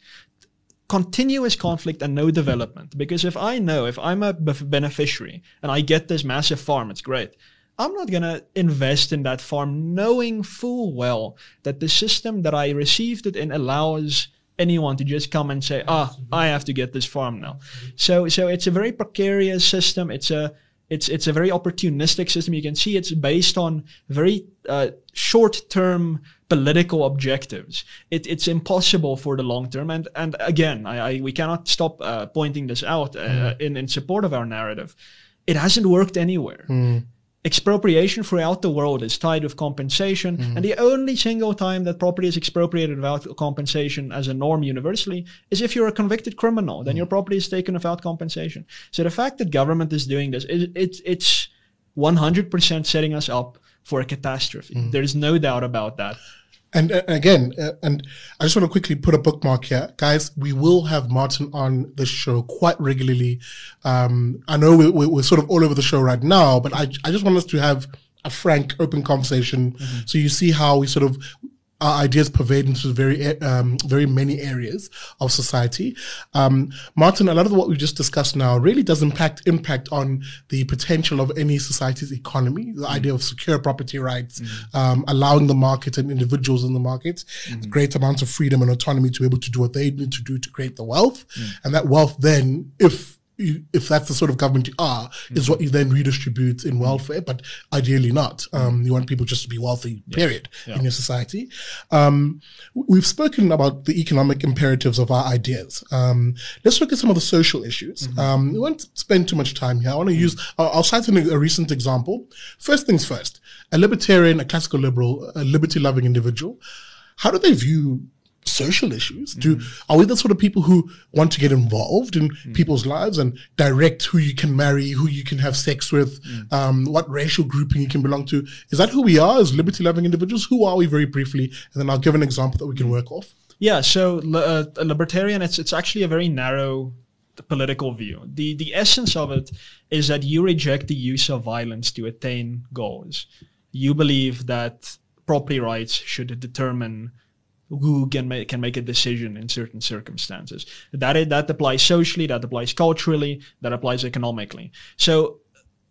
continuous conflict and no development. Because if I know, if I'm a beneficiary and I get this massive farm, it's great. I'm not going to invest in that farm knowing full well that the system that I received it in allows anyone to just come and say, ah, I have to get this farm now. So, so it's a very precarious system. It's a, it's, it's a very opportunistic system. You can see it's based on very uh, short-term political objectives. It, it's impossible for the long term. And and again, I, I we cannot stop uh, pointing this out uh, in in support of our narrative. It hasn't worked anywhere. Expropriation throughout the world is tied with compensation, and mm-hmm. the only single time that property is expropriated without compensation as a norm universally is if you're a convicted criminal. Then your mm-hmm. property is taken without compensation. So the fact that government is doing this, it, it's it's 100% setting us up for a catastrophe. Mm-hmm. There's no doubt about that. And uh, again, uh, and I just want to quickly put a bookmark here, guys. We will have Martin on the show quite regularly. Um, I know we, we, we're sort of all over the show right now, but I, I just want us to have a frank, open conversation, so you see how we sort of our ideas pervade into very um, very many areas of society. Um, Martin, a lot of what we've just discussed now really does impact impact on the potential of any society's economy. The idea of secure property rights, um, allowing the market and individuals in the market great amounts of freedom and autonomy to be able to do what they need to do to create the wealth, and that wealth then, if if that's the sort of government you are, is what you then redistribute in welfare, but ideally not. Um, you want people just to be wealthy, period, in your society. Um, we've spoken about the economic imperatives of our ideas. Um, let's look at some of the social issues. Um, we won't spend too much time here. I want to use, I'll, I'll cite an, a recent example. First things first, a libertarian, a classical liberal, a liberty loving individual how do they view social issues? Do are we the sort of people who want to get involved in people's lives and direct who you can marry, who you can have sex with, um, what racial grouping you can belong to? Is that who we are as liberty-loving individuals? Who are we, very briefly? And then I'll give an example that we can work off. Yeah, so uh, a libertarian, it's it's actually a very narrow political view. The the essence of it is that you reject the use of violence to attain goals. You believe that property rights should determine who can make can make a decision in certain circumstances. That is, that applies socially, that applies culturally, that applies economically. So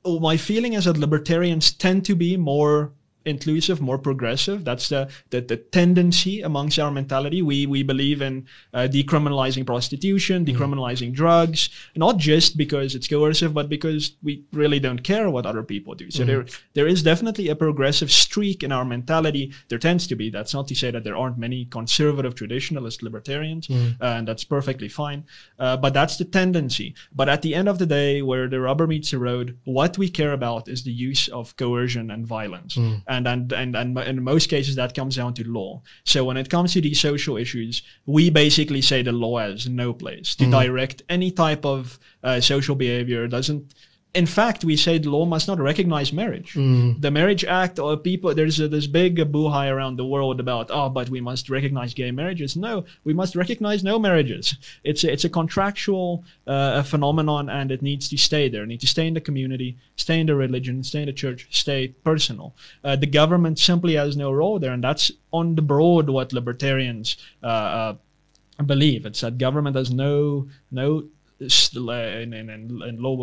my feeling is that libertarians tend to be more inclusive, more progressive. That's the, the, the tendency amongst our mentality. We we believe in uh, decriminalizing prostitution, decriminalizing drugs, not just because it's coercive, but because we really don't care what other people do. So there there is definitely a progressive streak in our mentality. There tends to be. That's not to say that there aren't many conservative traditionalist libertarians, uh, and that's perfectly fine. Uh, but that's the tendency. But at the end of the day, where the rubber meets the road, what we care about is the use of coercion and violence and and and and and in most cases that comes down to law. So when it comes to these social issues, we basically say the law has no place to direct any type of uh, social behavior. It doesn't. In fact, we say the law must not recognize marriage. The Marriage Act, or people, there's a, this big boo-hi around the world about, oh, but we must recognize gay marriages. No, we must recognize no marriages. It's a, it's a contractual uh, phenomenon, and it needs to stay there. It needs to stay in the community, stay in the religion, stay in the church, stay personal. Uh, the government simply has no role there, and that's on the broad what libertarians uh, uh, believe. It's that government has no no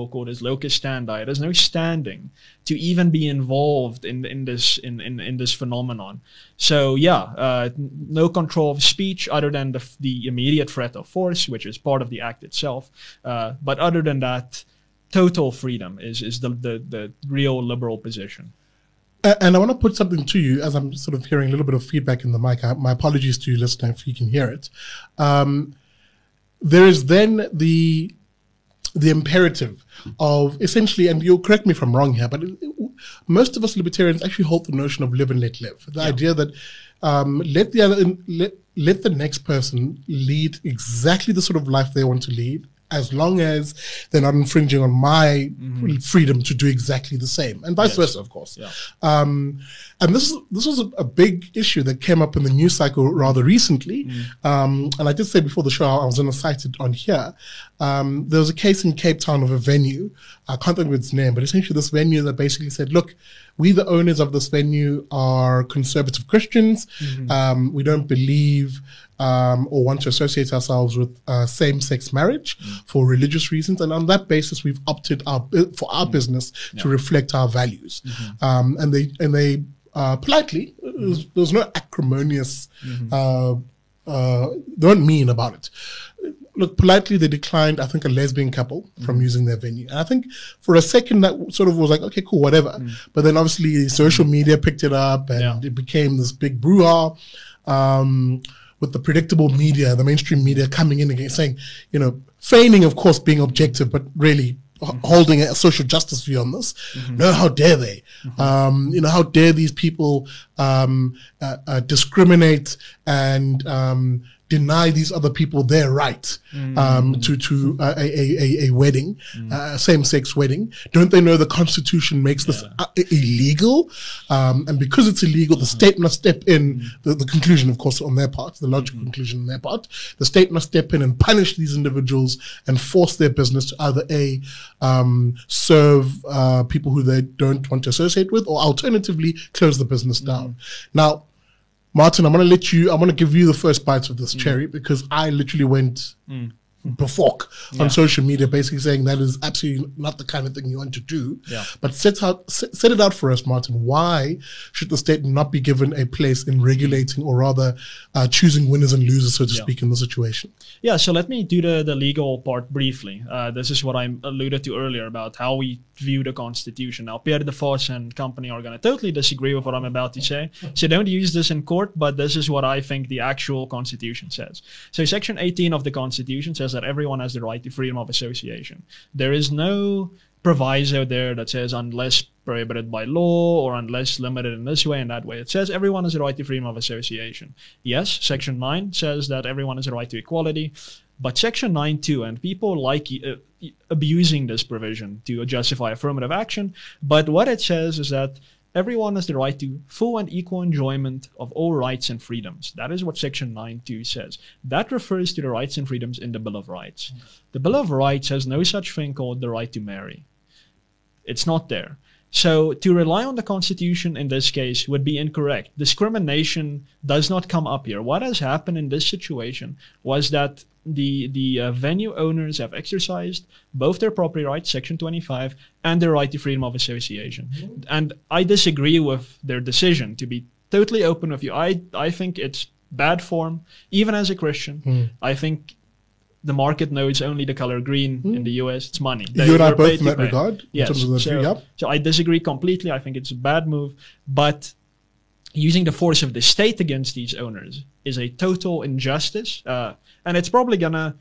call this locus standi. There's no standing to even be involved in in this in in, in this phenomenon. So yeah, uh, no control of speech other than the the immediate threat of force, which is part of the act itself. Uh, but other than that, total freedom is is the the, the real liberal position. And I want to put something to you as I'm sort of hearing a little bit of feedback in the mic. My apologies to you, listener, if you can hear it. Um, there is then the the imperative of essentially, and you'll correct me if I'm wrong here, but it- it- most of us libertarians actually hold the notion of live and let live. The idea that um, let the other let let the next person lead exactly the sort of life they want to lead, as long as they're not infringing on my freedom to do exactly the same, and vice versa, of course. Yeah. Um, and this this was a, a big issue that came up in the news cycle rather recently. Um, and I did say before the show I was going to cite it on here. Um, there was a case in Cape Town of a venue. I can't think of its name, but essentially this venue that basically said, "Look, we the owners of this venue are conservative Christians. Um, we don't believe." Um, or want to associate ourselves with uh, same-sex marriage for religious reasons, and on that basis, we've opted our for our business to reflect our values. Um, and they and they uh, politely, there was, there was no acrimonious, uh, uh, they weren't mean about it. Look, politely, they declined, I think, a lesbian couple from using their venue. And I think for a second that sort of was like, okay, cool, whatever. But then obviously social media picked it up and Yeah. it became this big brouhaha. Um, with the predictable media, the mainstream media coming in again saying, you know, feigning, of course, being objective, but really h- holding a social justice view on this. No, how dare they? Um, you know, how dare these people um, uh, uh, discriminate and um, deny these other people their right um, to to uh, a, a, a, wedding, uh, same sex wedding? Don't they know the Constitution makes this uh, illegal? Um, and because it's illegal, the state must step in. The, the conclusion, of course, on their part, the logical conclusion on their part, the state must step in and punish these individuals and force their business to either a um, serve uh, people who they don't want to associate with, or alternatively close the business down. Now, Martin, I'm going to let you. I'm going to give you the first bites of this cherry because I literally went before on social media, basically saying that is absolutely not the kind of thing you want to do. Yeah. But set out set, set it out for us, Martin. Why should the state not be given a place in regulating, or rather, uh, choosing winners and losers, so to Yeah. speak, in the situation? Yeah, so let me do the, the legal part briefly. Uh, this is what I alluded to earlier about how we view the Constitution. Now, Pierre de Vos and company are going to totally disagree with what I'm about to say. So don't use this in court, but this is what I think the actual Constitution says. So Section 18 of the Constitution says that everyone has the right to freedom of association. There is no proviso there that says unless prohibited by law or unless limited in this way and that way. It says everyone has a right to freedom of association. Yes, Section 9 says that everyone has a right to equality. But Section 9 too, and people like uh, abusing this provision to justify affirmative action. But what it says is that everyone has the right to full and equal enjoyment of all rights and freedoms. That is what Section 9.2 says. That refers to the rights and freedoms in the Bill of Rights. The Bill of Rights has no such thing called the right to marry. It's not there. So to rely on the Constitution in this case would be incorrect. Discrimination does not come up here. What has happened in this situation was that the the uh, venue owners have exercised both their property rights, Section 25, and their right to freedom of association. Mm-hmm. And I disagree with their decision. To be totally open with you, I I think it's bad form, even as a Christian. Mm. I think the market knows only the color green mm. in the US. It's money. They, you and I both in that pay. regard. Yes. So, yep. so I disagree completely. I think it's a bad move, but using the force of the state against these owners is a total injustice, uh, and it's probably gonna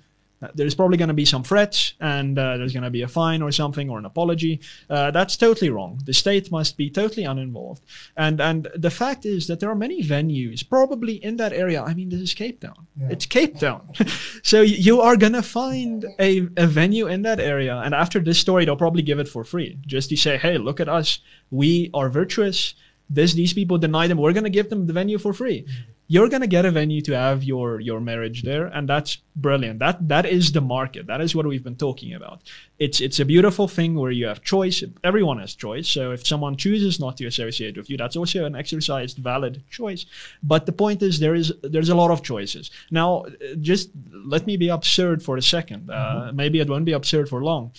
there's probably going to be some threats and uh, there's going to be a fine or something or an apology. Uh, that's totally wrong. The state must be totally uninvolved. And and the fact is that there are many venues probably in that area. I mean, this is Cape Town. Yeah. It's Cape Town. so you are going to find a, a venue in that area. And after this story, they'll probably give it for free just to say, hey, look at us. We are virtuous. This, these people deny them. We're going to give them the venue for free. Mm-hmm you're going to get a venue to have your your marriage there and that's brilliant. That that is the market. That is what we've been talking about. It's it's a beautiful thing where you have choice. Everyone has choice. So if someone chooses not to associate with you that's also an exercised valid choice. But the point is there is there's a lot of choices. Now just let me be absurd for a 2nd uh, mm-hmm. maybe it won't be absurd for long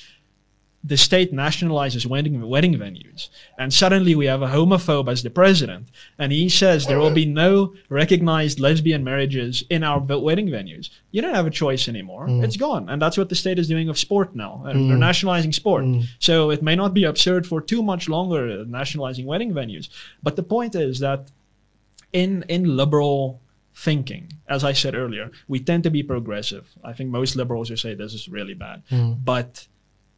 the state nationalizes wedding, wedding venues. And suddenly we have a homophobe as the president. And he says there will be no recognized lesbian marriages in our wedding venues. You don't have a choice anymore. Mm. It's gone. And that's what the state is doing with sport now. Mm. They're nationalizing sport. Mm. So it may not be absurd for too much longer uh, nationalizing wedding venues. But the point is that in, in liberal thinking, as I said earlier, we tend to be progressive. I think most liberals will say this is really bad. Mm. But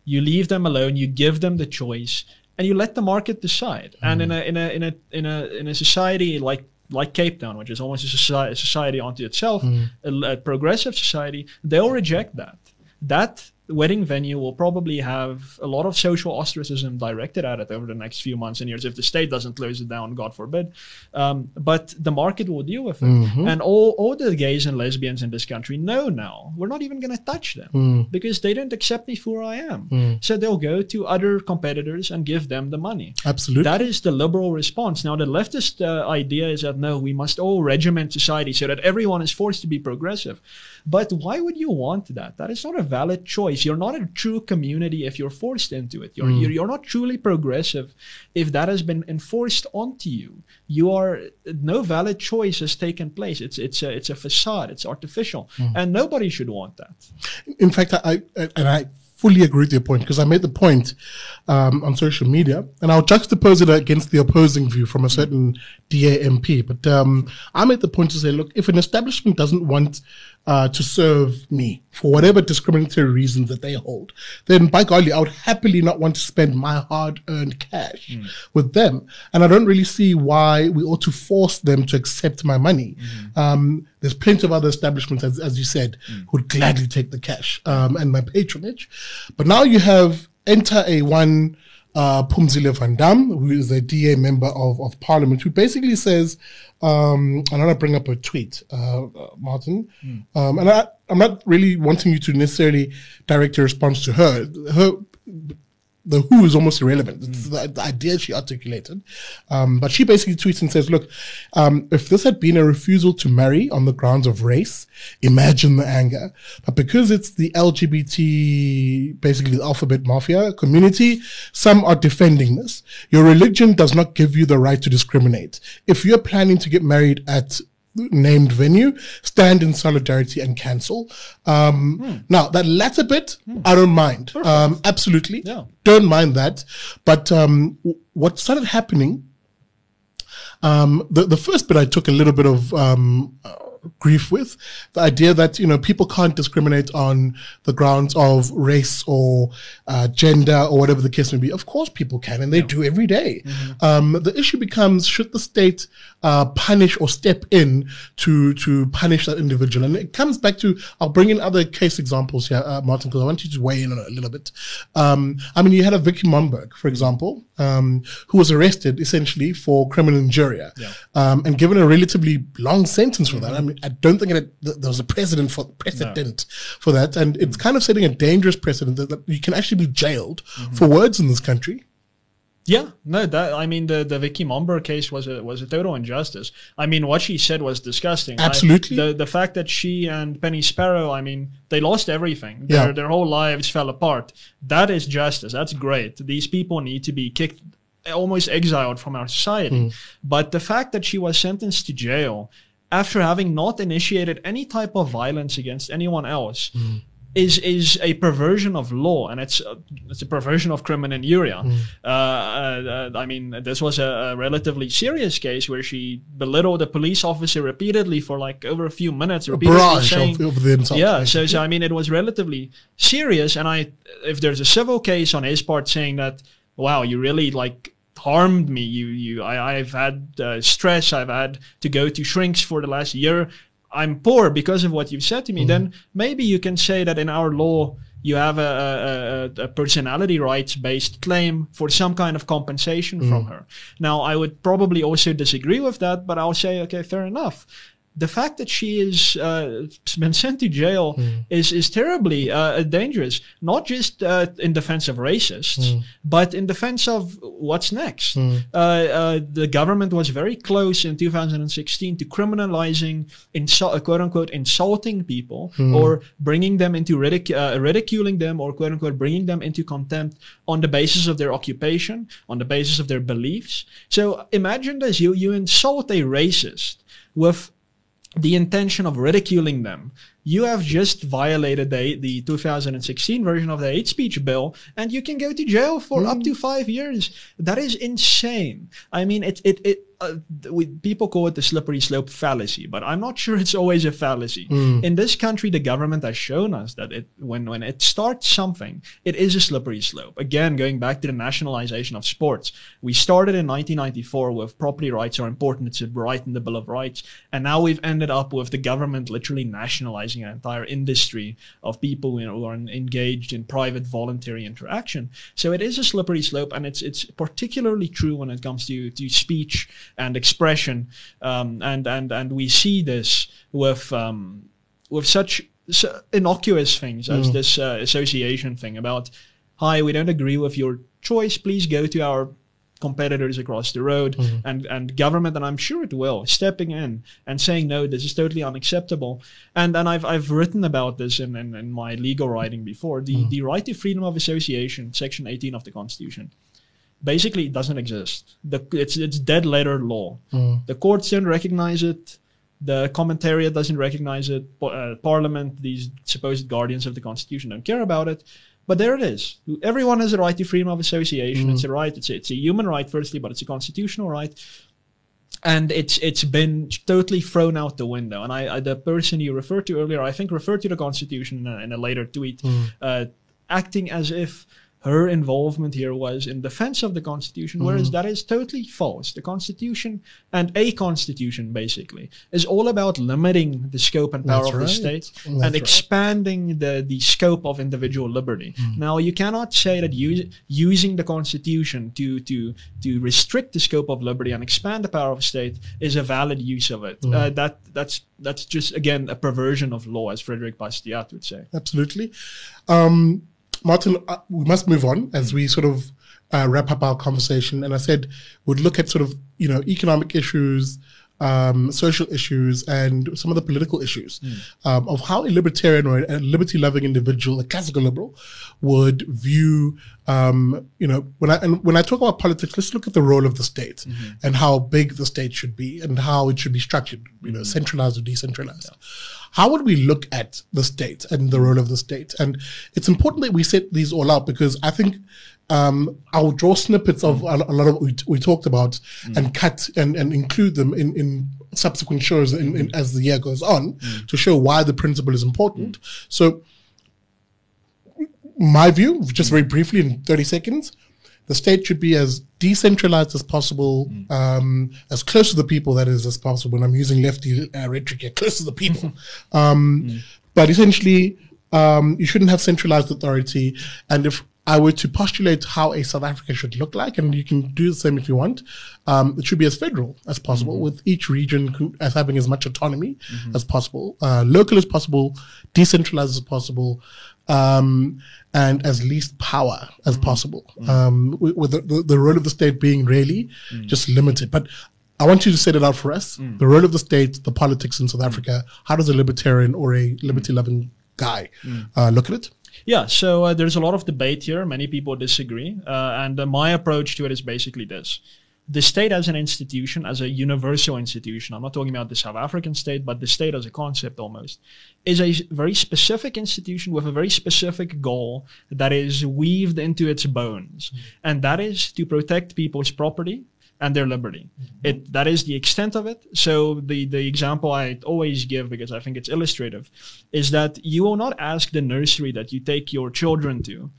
you leave them alone, you give them the choice, and you let the market decide. Mm. And in a in a in a in a in a society like like Cape Town, which is almost a society, a society unto itself, mm. a, a progressive society, they'll reject that. That wedding venue will probably have a lot of social ostracism directed at it over the next few months and years if the state doesn't close it down, God forbid. Um, but the market will deal with it. Mm-hmm. And all, all the gays and lesbians in this country know now we're not even going to touch them mm. because they don't accept me for who I am. Mm. So they'll go to other competitors and give them the money. Absolutely. That is the liberal response. Now, the leftist uh, idea is that no, we must all regiment society so that everyone is forced to be progressive. But why would you want that? That is not a valid choice. You're not a true community if you're forced into it. You're, mm. you're, you're, not truly progressive if that has been enforced onto you. You are no valid choice has taken place. It's it's a it's a facade. It's artificial, mm. and nobody should want that. In fact, I, I and I fully agree with your point because I made the point um, on social media, and I'll juxtapose it against the opposing view from a certain DA MP. But um, I made the point to say, look, if an establishment doesn't want uh, to serve me for whatever discriminatory reasons that they hold, then by golly, I would happily not want to spend my hard earned cash mm. with them. And I don't really see why we ought to force them to accept my money. Mm. Um, there's plenty of other establishments, as, as you said, mm. who would gladly take the cash um, and my patronage. But now you have enter a one uh, Phumzile van Damme, who is a DA member of, of parliament, who basically says, um, and I'm going to bring up a tweet, uh, uh, Martin, mm. um, and I, I'm not really wanting you to necessarily direct your response to her. Her the who is almost irrelevant. Mm. The, the, idea she articulated. Um, but she basically tweets and says, look, um, if this had been a refusal to marry on the grounds of race, imagine the anger. But because it's the LGBT, basically the alphabet mafia community, some are defending this. Your religion does not give you the right to discriminate. If you're planning to get married at named venue, stand in solidarity and cancel. Um, hmm. Now that latter bit, hmm. I don't mind. Um, absolutely, yeah. don't mind that. But um, what started happening? Um, the the first bit I took a little bit of um, grief with. The idea that, you know, people can't discriminate on the grounds of race or uh, gender or whatever the case may be. Of course, people can, and they yeah. do every day. Mm-hmm. Um, the issue becomes should the state uh, punish or step in to to punish that individual? And it comes back to I'll bring in other case examples here, uh, Martin, because I want you to weigh in on it a little bit. Um, I mean, you had a Vicki Momberg, for example, um, who was arrested essentially for criminal injuria yeah. Um, and given a relatively long sentence for that. I mean, I don't think it, there was a precedent for precedent no. for that, and it's kind of setting a dangerous precedent that, that you can actually be jailed mm-hmm. for words in this country. Yeah, no, that I mean the the Vicki Momberg case was a was a total injustice. I mean what she said was disgusting. Absolutely. I, the the fact that she and Penny Sparrow, I mean, they lost everything. Their yeah. their whole lives fell apart. That is justice. That's great. These people need to be kicked almost exiled from our society. Mm. But the fact that she was sentenced to jail after having not initiated any type of violence against anyone else mm is is a perversion of law, and it's a, it's a perversion of criminal injuria. Mm. Uh, uh, I mean, this was a, a, relatively serious case where she belittled a police officer repeatedly for like over a few minutes, repeatedly saying, of, of "Yeah." So, so I mean, it was relatively serious, and I, if there's a civil case on his part saying that, "Wow, you really like." harmed me you you I, i've had uh, stress i've had to go to shrinks for the last year I'm poor because of what you've said to me, mm. then maybe you can say that in our law you have a, a, a personality rights based claim for some kind of compensation mm. from her. Now, I would probably also disagree with that, but I'll say, okay, fair enough the fact that she is uh, been sent to jail mm. is is terribly uh, dangerous. Not just uh, in defense of racists, mm. but in defense of what's next. Mm. the government was very close in 2016 to criminalizing insu- uh, quote unquote insulting people hmm. or bringing them into ridic- uh, ridiculing them or quote unquote bringing them into contempt on the basis of their occupation, on the basis of their beliefs. So imagine this: you you insult a racist with the intention of ridiculing them. You have just violated the, the 2016 version of the hate speech bill, and you can go to jail for mm. up to five years. That is insane. I mean, it, it, it uh, we, people call it the slippery slope fallacy, but I'm not sure it's always a fallacy. Mm. In this country, the government has shown us that it, when, when it starts something, it is a slippery slope. Again, going back to the nationalization of sports, we started in 1994 with property rights are important. It's a right in the Bill of Rights. And now we've ended up with the government literally nationalizing an entire industry of people you know, who are engaged in private voluntary interaction. So it is a slippery slope, and it's, it's particularly true when it comes to, to speech and expression. Um, and, and, and we see this with, um, with such innocuous things as mm. this uh, association thing about, hi, we don't agree with your choice. Please go to our competitors across the road mm-hmm. and, and government, and I'm sure it will, stepping in and saying, no, this is totally unacceptable. And and I've, I've written about this in, in, in my legal writing before. The, mm-hmm. the right to freedom of association, Section 18 of the Constitution, basically it doesn't exist. The, it's it's dead letter law. Mm. The courts don't recognize it. The commentariat doesn't recognize it. Uh, Parliament, these supposed guardians of the Constitution, don't care about it. But there it is. Everyone has a right to freedom of association. Mm. It's a right. It's a, it's a human right, firstly, but it's a constitutional right. And it's it's been totally thrown out the window. And I, I the person you referred to earlier, I think, referred to the Constitution in a, in a later tweet, mm. uh, acting as if her involvement here was in defense of the Constitution, mm-hmm. whereas that is totally false. The Constitution and a Constitution, basically, is all about limiting the scope and power That's of right. the state That's and right. expanding the, the scope of individual liberty. Mm-hmm. Now, you cannot say that use, using the Constitution to, to, to restrict the scope of liberty and expand the power of the state is a valid use of it. Mm-hmm. Uh, that that's that's just again a perversion of law, as Frederick Bastiat would say. Absolutely. Um, Martin, uh, we must move on as we sort of uh, wrap up our conversation. And I said we'd look at sort of you know economic issues, um, social issues, and some of the political issues mm. um, of how a libertarian or a liberty-loving individual, a classical liberal, would view. Um, you know, when I and when I talk about politics, let's look at the role of the state mm-hmm. and how big the state should be and how it should be structured. You know, mm-hmm. centralized or decentralized. Yeah how would we look at the state and the role of the state? And it's important that we set these all out because I think um, I'll draw snippets of a, lot of what we, we talked about mm. and cut and, and include them in, in subsequent shows in, in, as the year goes on mm. to show why the principle is important. Mm. So, my view, just very briefly in 30 seconds, the state should be as decentralized as possible, mm. um, as close to the people that is as possible. And I'm using lefty uh, rhetoric here, close to the people. um, mm. But essentially, um, you shouldn't have centralized authority. And if I were to postulate how a South Africa should look like, and you can do the same if you want. Um, it should be as federal as possible, mm-hmm. with each region as having as much autonomy mm-hmm. as possible, uh, local as possible, decentralized as possible, um, and as least power as mm-hmm. possible, mm-hmm. um, with, the, the, role of the state being really mm. just limited. But I want you to set it out for us: mm. the role of the state, the politics in South mm. Africa. How does a libertarian or a liberty-loving guy uh, look at it? Yeah, so uh, there's a lot of debate here. Many people disagree. Uh, and uh, my approach to it is basically this the state as an institution, as a universal institution, I'm not talking about the South African state, but the state as a concept almost, is a very specific institution with a very specific goal that is weaved into its bones. Mm-hmm. And that is to protect people's property and their liberty. Mm-hmm. It that is the extent of it. So the the example I always give because I think it's illustrative is that you will not ask the nursery that you take your children to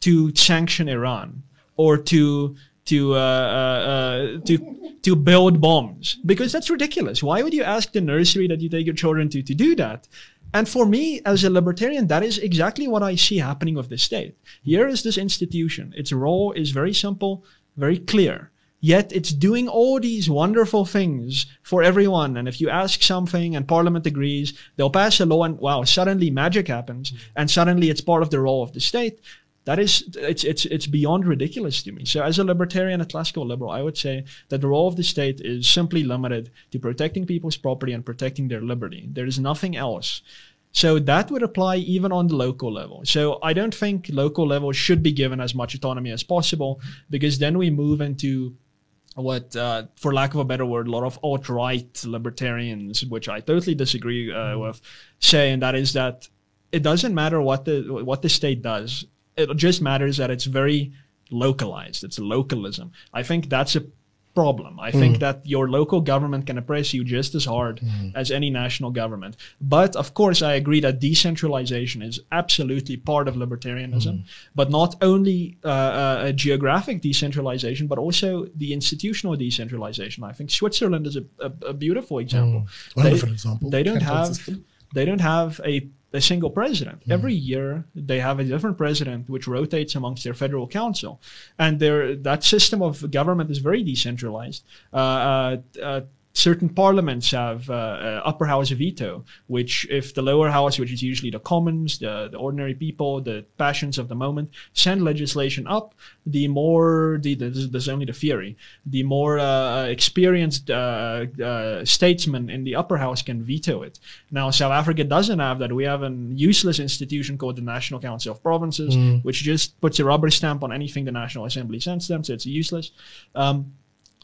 to sanction Iran or to to uh, uh, uh, to to build bombs because that's ridiculous. Why would you ask the nursery that you take your children to to do that? And for me, as a libertarian, that is exactly what I see happening with the state. Here is this institution. Its role is very simple, very clear. Yet it's doing all these wonderful things for everyone. And if you ask something and parliament agrees, they'll pass a law and wow, suddenly magic happens mm-hmm. and suddenly it's part of the role of the state. That is, it's, it's, it's beyond ridiculous to me. So as a libertarian, a classical liberal, I would say that the role of the state is simply limited to protecting people's property and protecting their liberty. There is nothing else. So that would apply even on the local level. So I don't think local level should be given as much autonomy as possible mm-hmm. because then we move into what, uh, for lack of a better word, a lot of alt-right libertarians, which I totally disagree uh, mm-hmm. with, say, and that is that it doesn't matter what the what the state does. It just matters that it's very localized. It's localism. I think that's a problem. I mm. think that your local government can oppress you just as hard mm. as any national government. But of course, I agree that decentralization is absolutely part of libertarianism, mm. but not only uh, uh, a geographic decentralization, but also the institutional decentralization. I think Switzerland is a, a, a beautiful example. Wonderful they, example. They don't have. System. They don't have a a single president. Mm. Every year they have a different president which rotates amongst their federal council. And their, that system of government is very decentralized. Uh, uh, uh certain parliaments have uh, uh, upper house veto, which if the lower house, which is usually the commons, the, the ordinary people, the passions of the moment, send legislation up, the more the, the there's only the theory, the more uh, experienced uh, uh, statesmen in the upper house can veto it. Now South Africa doesn't have that. We have an useless institution called the National Council of Provinces, mm. which just puts a rubber stamp on anything the National Assembly sends them, so it's useless. Um,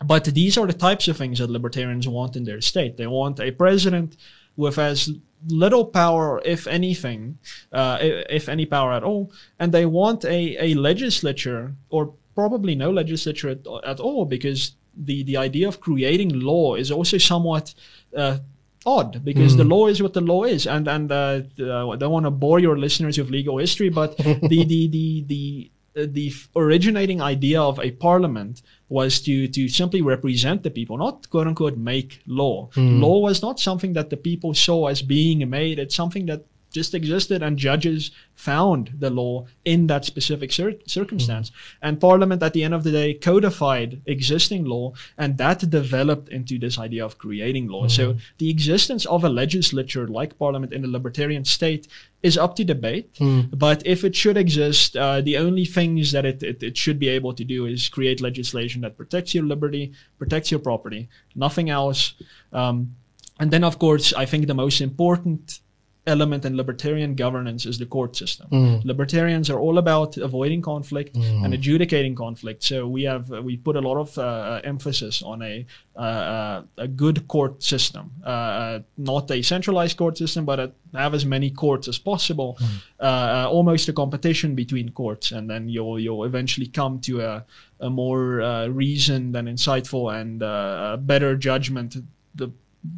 but these are the types of things that libertarians want in their state. They want a president with as little power, if anything, uh, if any power at all, and they want a, a legislature or probably no legislature at, at all because the, the idea of creating law is also somewhat uh, odd because mm. the law is what the law is and and uh, uh I don't want to bore your listeners with legal history but the the the the the originating idea of a parliament was to to simply represent the people, not quote unquote make law. Mm. Law was not something that the people saw as being made. It's something that just existed and judges found the law in that specific cir- circumstance. Mm-hmm. And Parliament, at the end of the day, codified existing law, and that developed into this idea of creating law. Mm-hmm. So the existence of a legislature like Parliament in a libertarian state is up to debate. Mm. But if it should exist, uh, the only things that it, it, it, should be able to do is create legislation that protects your liberty, protects your property, nothing else. Um, and then, of course, I think the most important element in libertarian governance is the court system. Mm. Libertarians are all about avoiding conflict mm. and adjudicating conflict. So we have we put a lot of uh, emphasis on a uh, a good court system, uh, not a centralized court system, but a, have as many courts as possible. Mm. almost a competition between courts, and then you'll you'll eventually come to a a more uh, reasoned and insightful and uh, better judgment the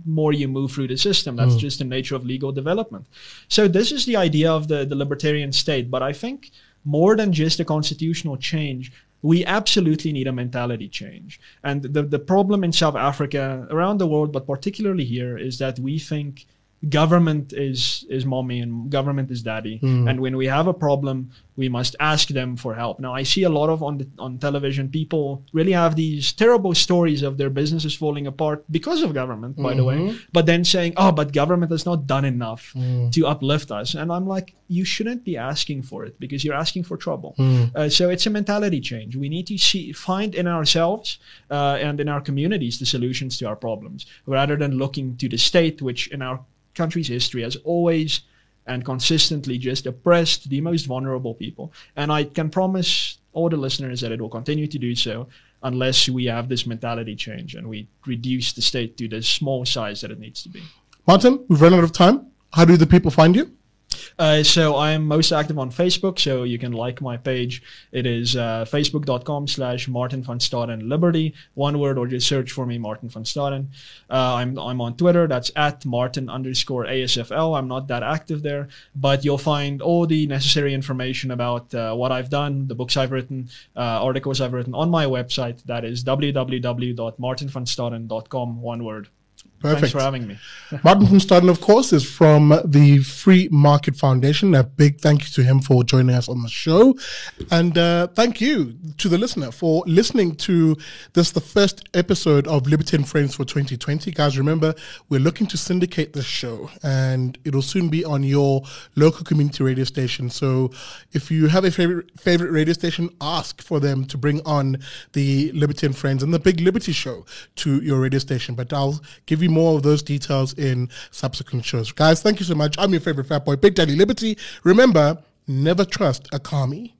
more you move through the system. That's mm. just the nature of legal development. So this is the idea of the, the libertarian state. But I think more than just a constitutional change, we absolutely need a mentality change. And the, the problem in South Africa, around the world, but particularly here, is that we think government is is mommy and government is daddy mm. and when we have a problem we must ask them for help now i see a lot of on the, on television people really have these terrible stories of their businesses falling apart because of government by mm-hmm. the way mm-hmm. but then saying oh but government has not done enough mm. to uplift us and i'm like you shouldn't be asking for it because you're asking for trouble mm. uh, so it's a mentality change we need to see find in ourselves uh, and in our communities the solutions to our problems rather than looking to the state which in our country's history has always and consistently just oppressed the most vulnerable people. And I can promise all the listeners that it will continue to do so unless we have this mentality change and we reduce the state to the small size that it needs to be. Martin, we've run out of time. How do the people find you? Uh, so I am most active on Facebook, so you can like my page. It is uh, facebook.com slash Martin van Staden Liberty, one word, or just search for me, Martin van Staden. Uh, I'm, I'm on Twitter, that's at Martin underscore ASFL. I'm not that active there, but you'll find all the necessary information about uh, what I've done, the books I've written, uh, articles I've written on my website. That is www.martinvanstaden.com, one word. Perfect. Thanks for having me. Martin van Staden, of course, is from the Free Market Foundation. A big thank you to him for joining us on the show. And uh, thank you to the listener for listening to this, the first episode of Liberty and Friends for 2020. Guys, remember, we're looking to syndicate this show and it'll soon be on your local community radio station. So if you have a favorite, favorite radio station, ask for them to bring on the Liberty and Friends and the Big Liberty Show to your radio station. But I'll give you more of those details in subsequent shows. Guys, thank you so much. I'm your favorite fat boy, Big Daddy Liberty. Remember, never trust a commie.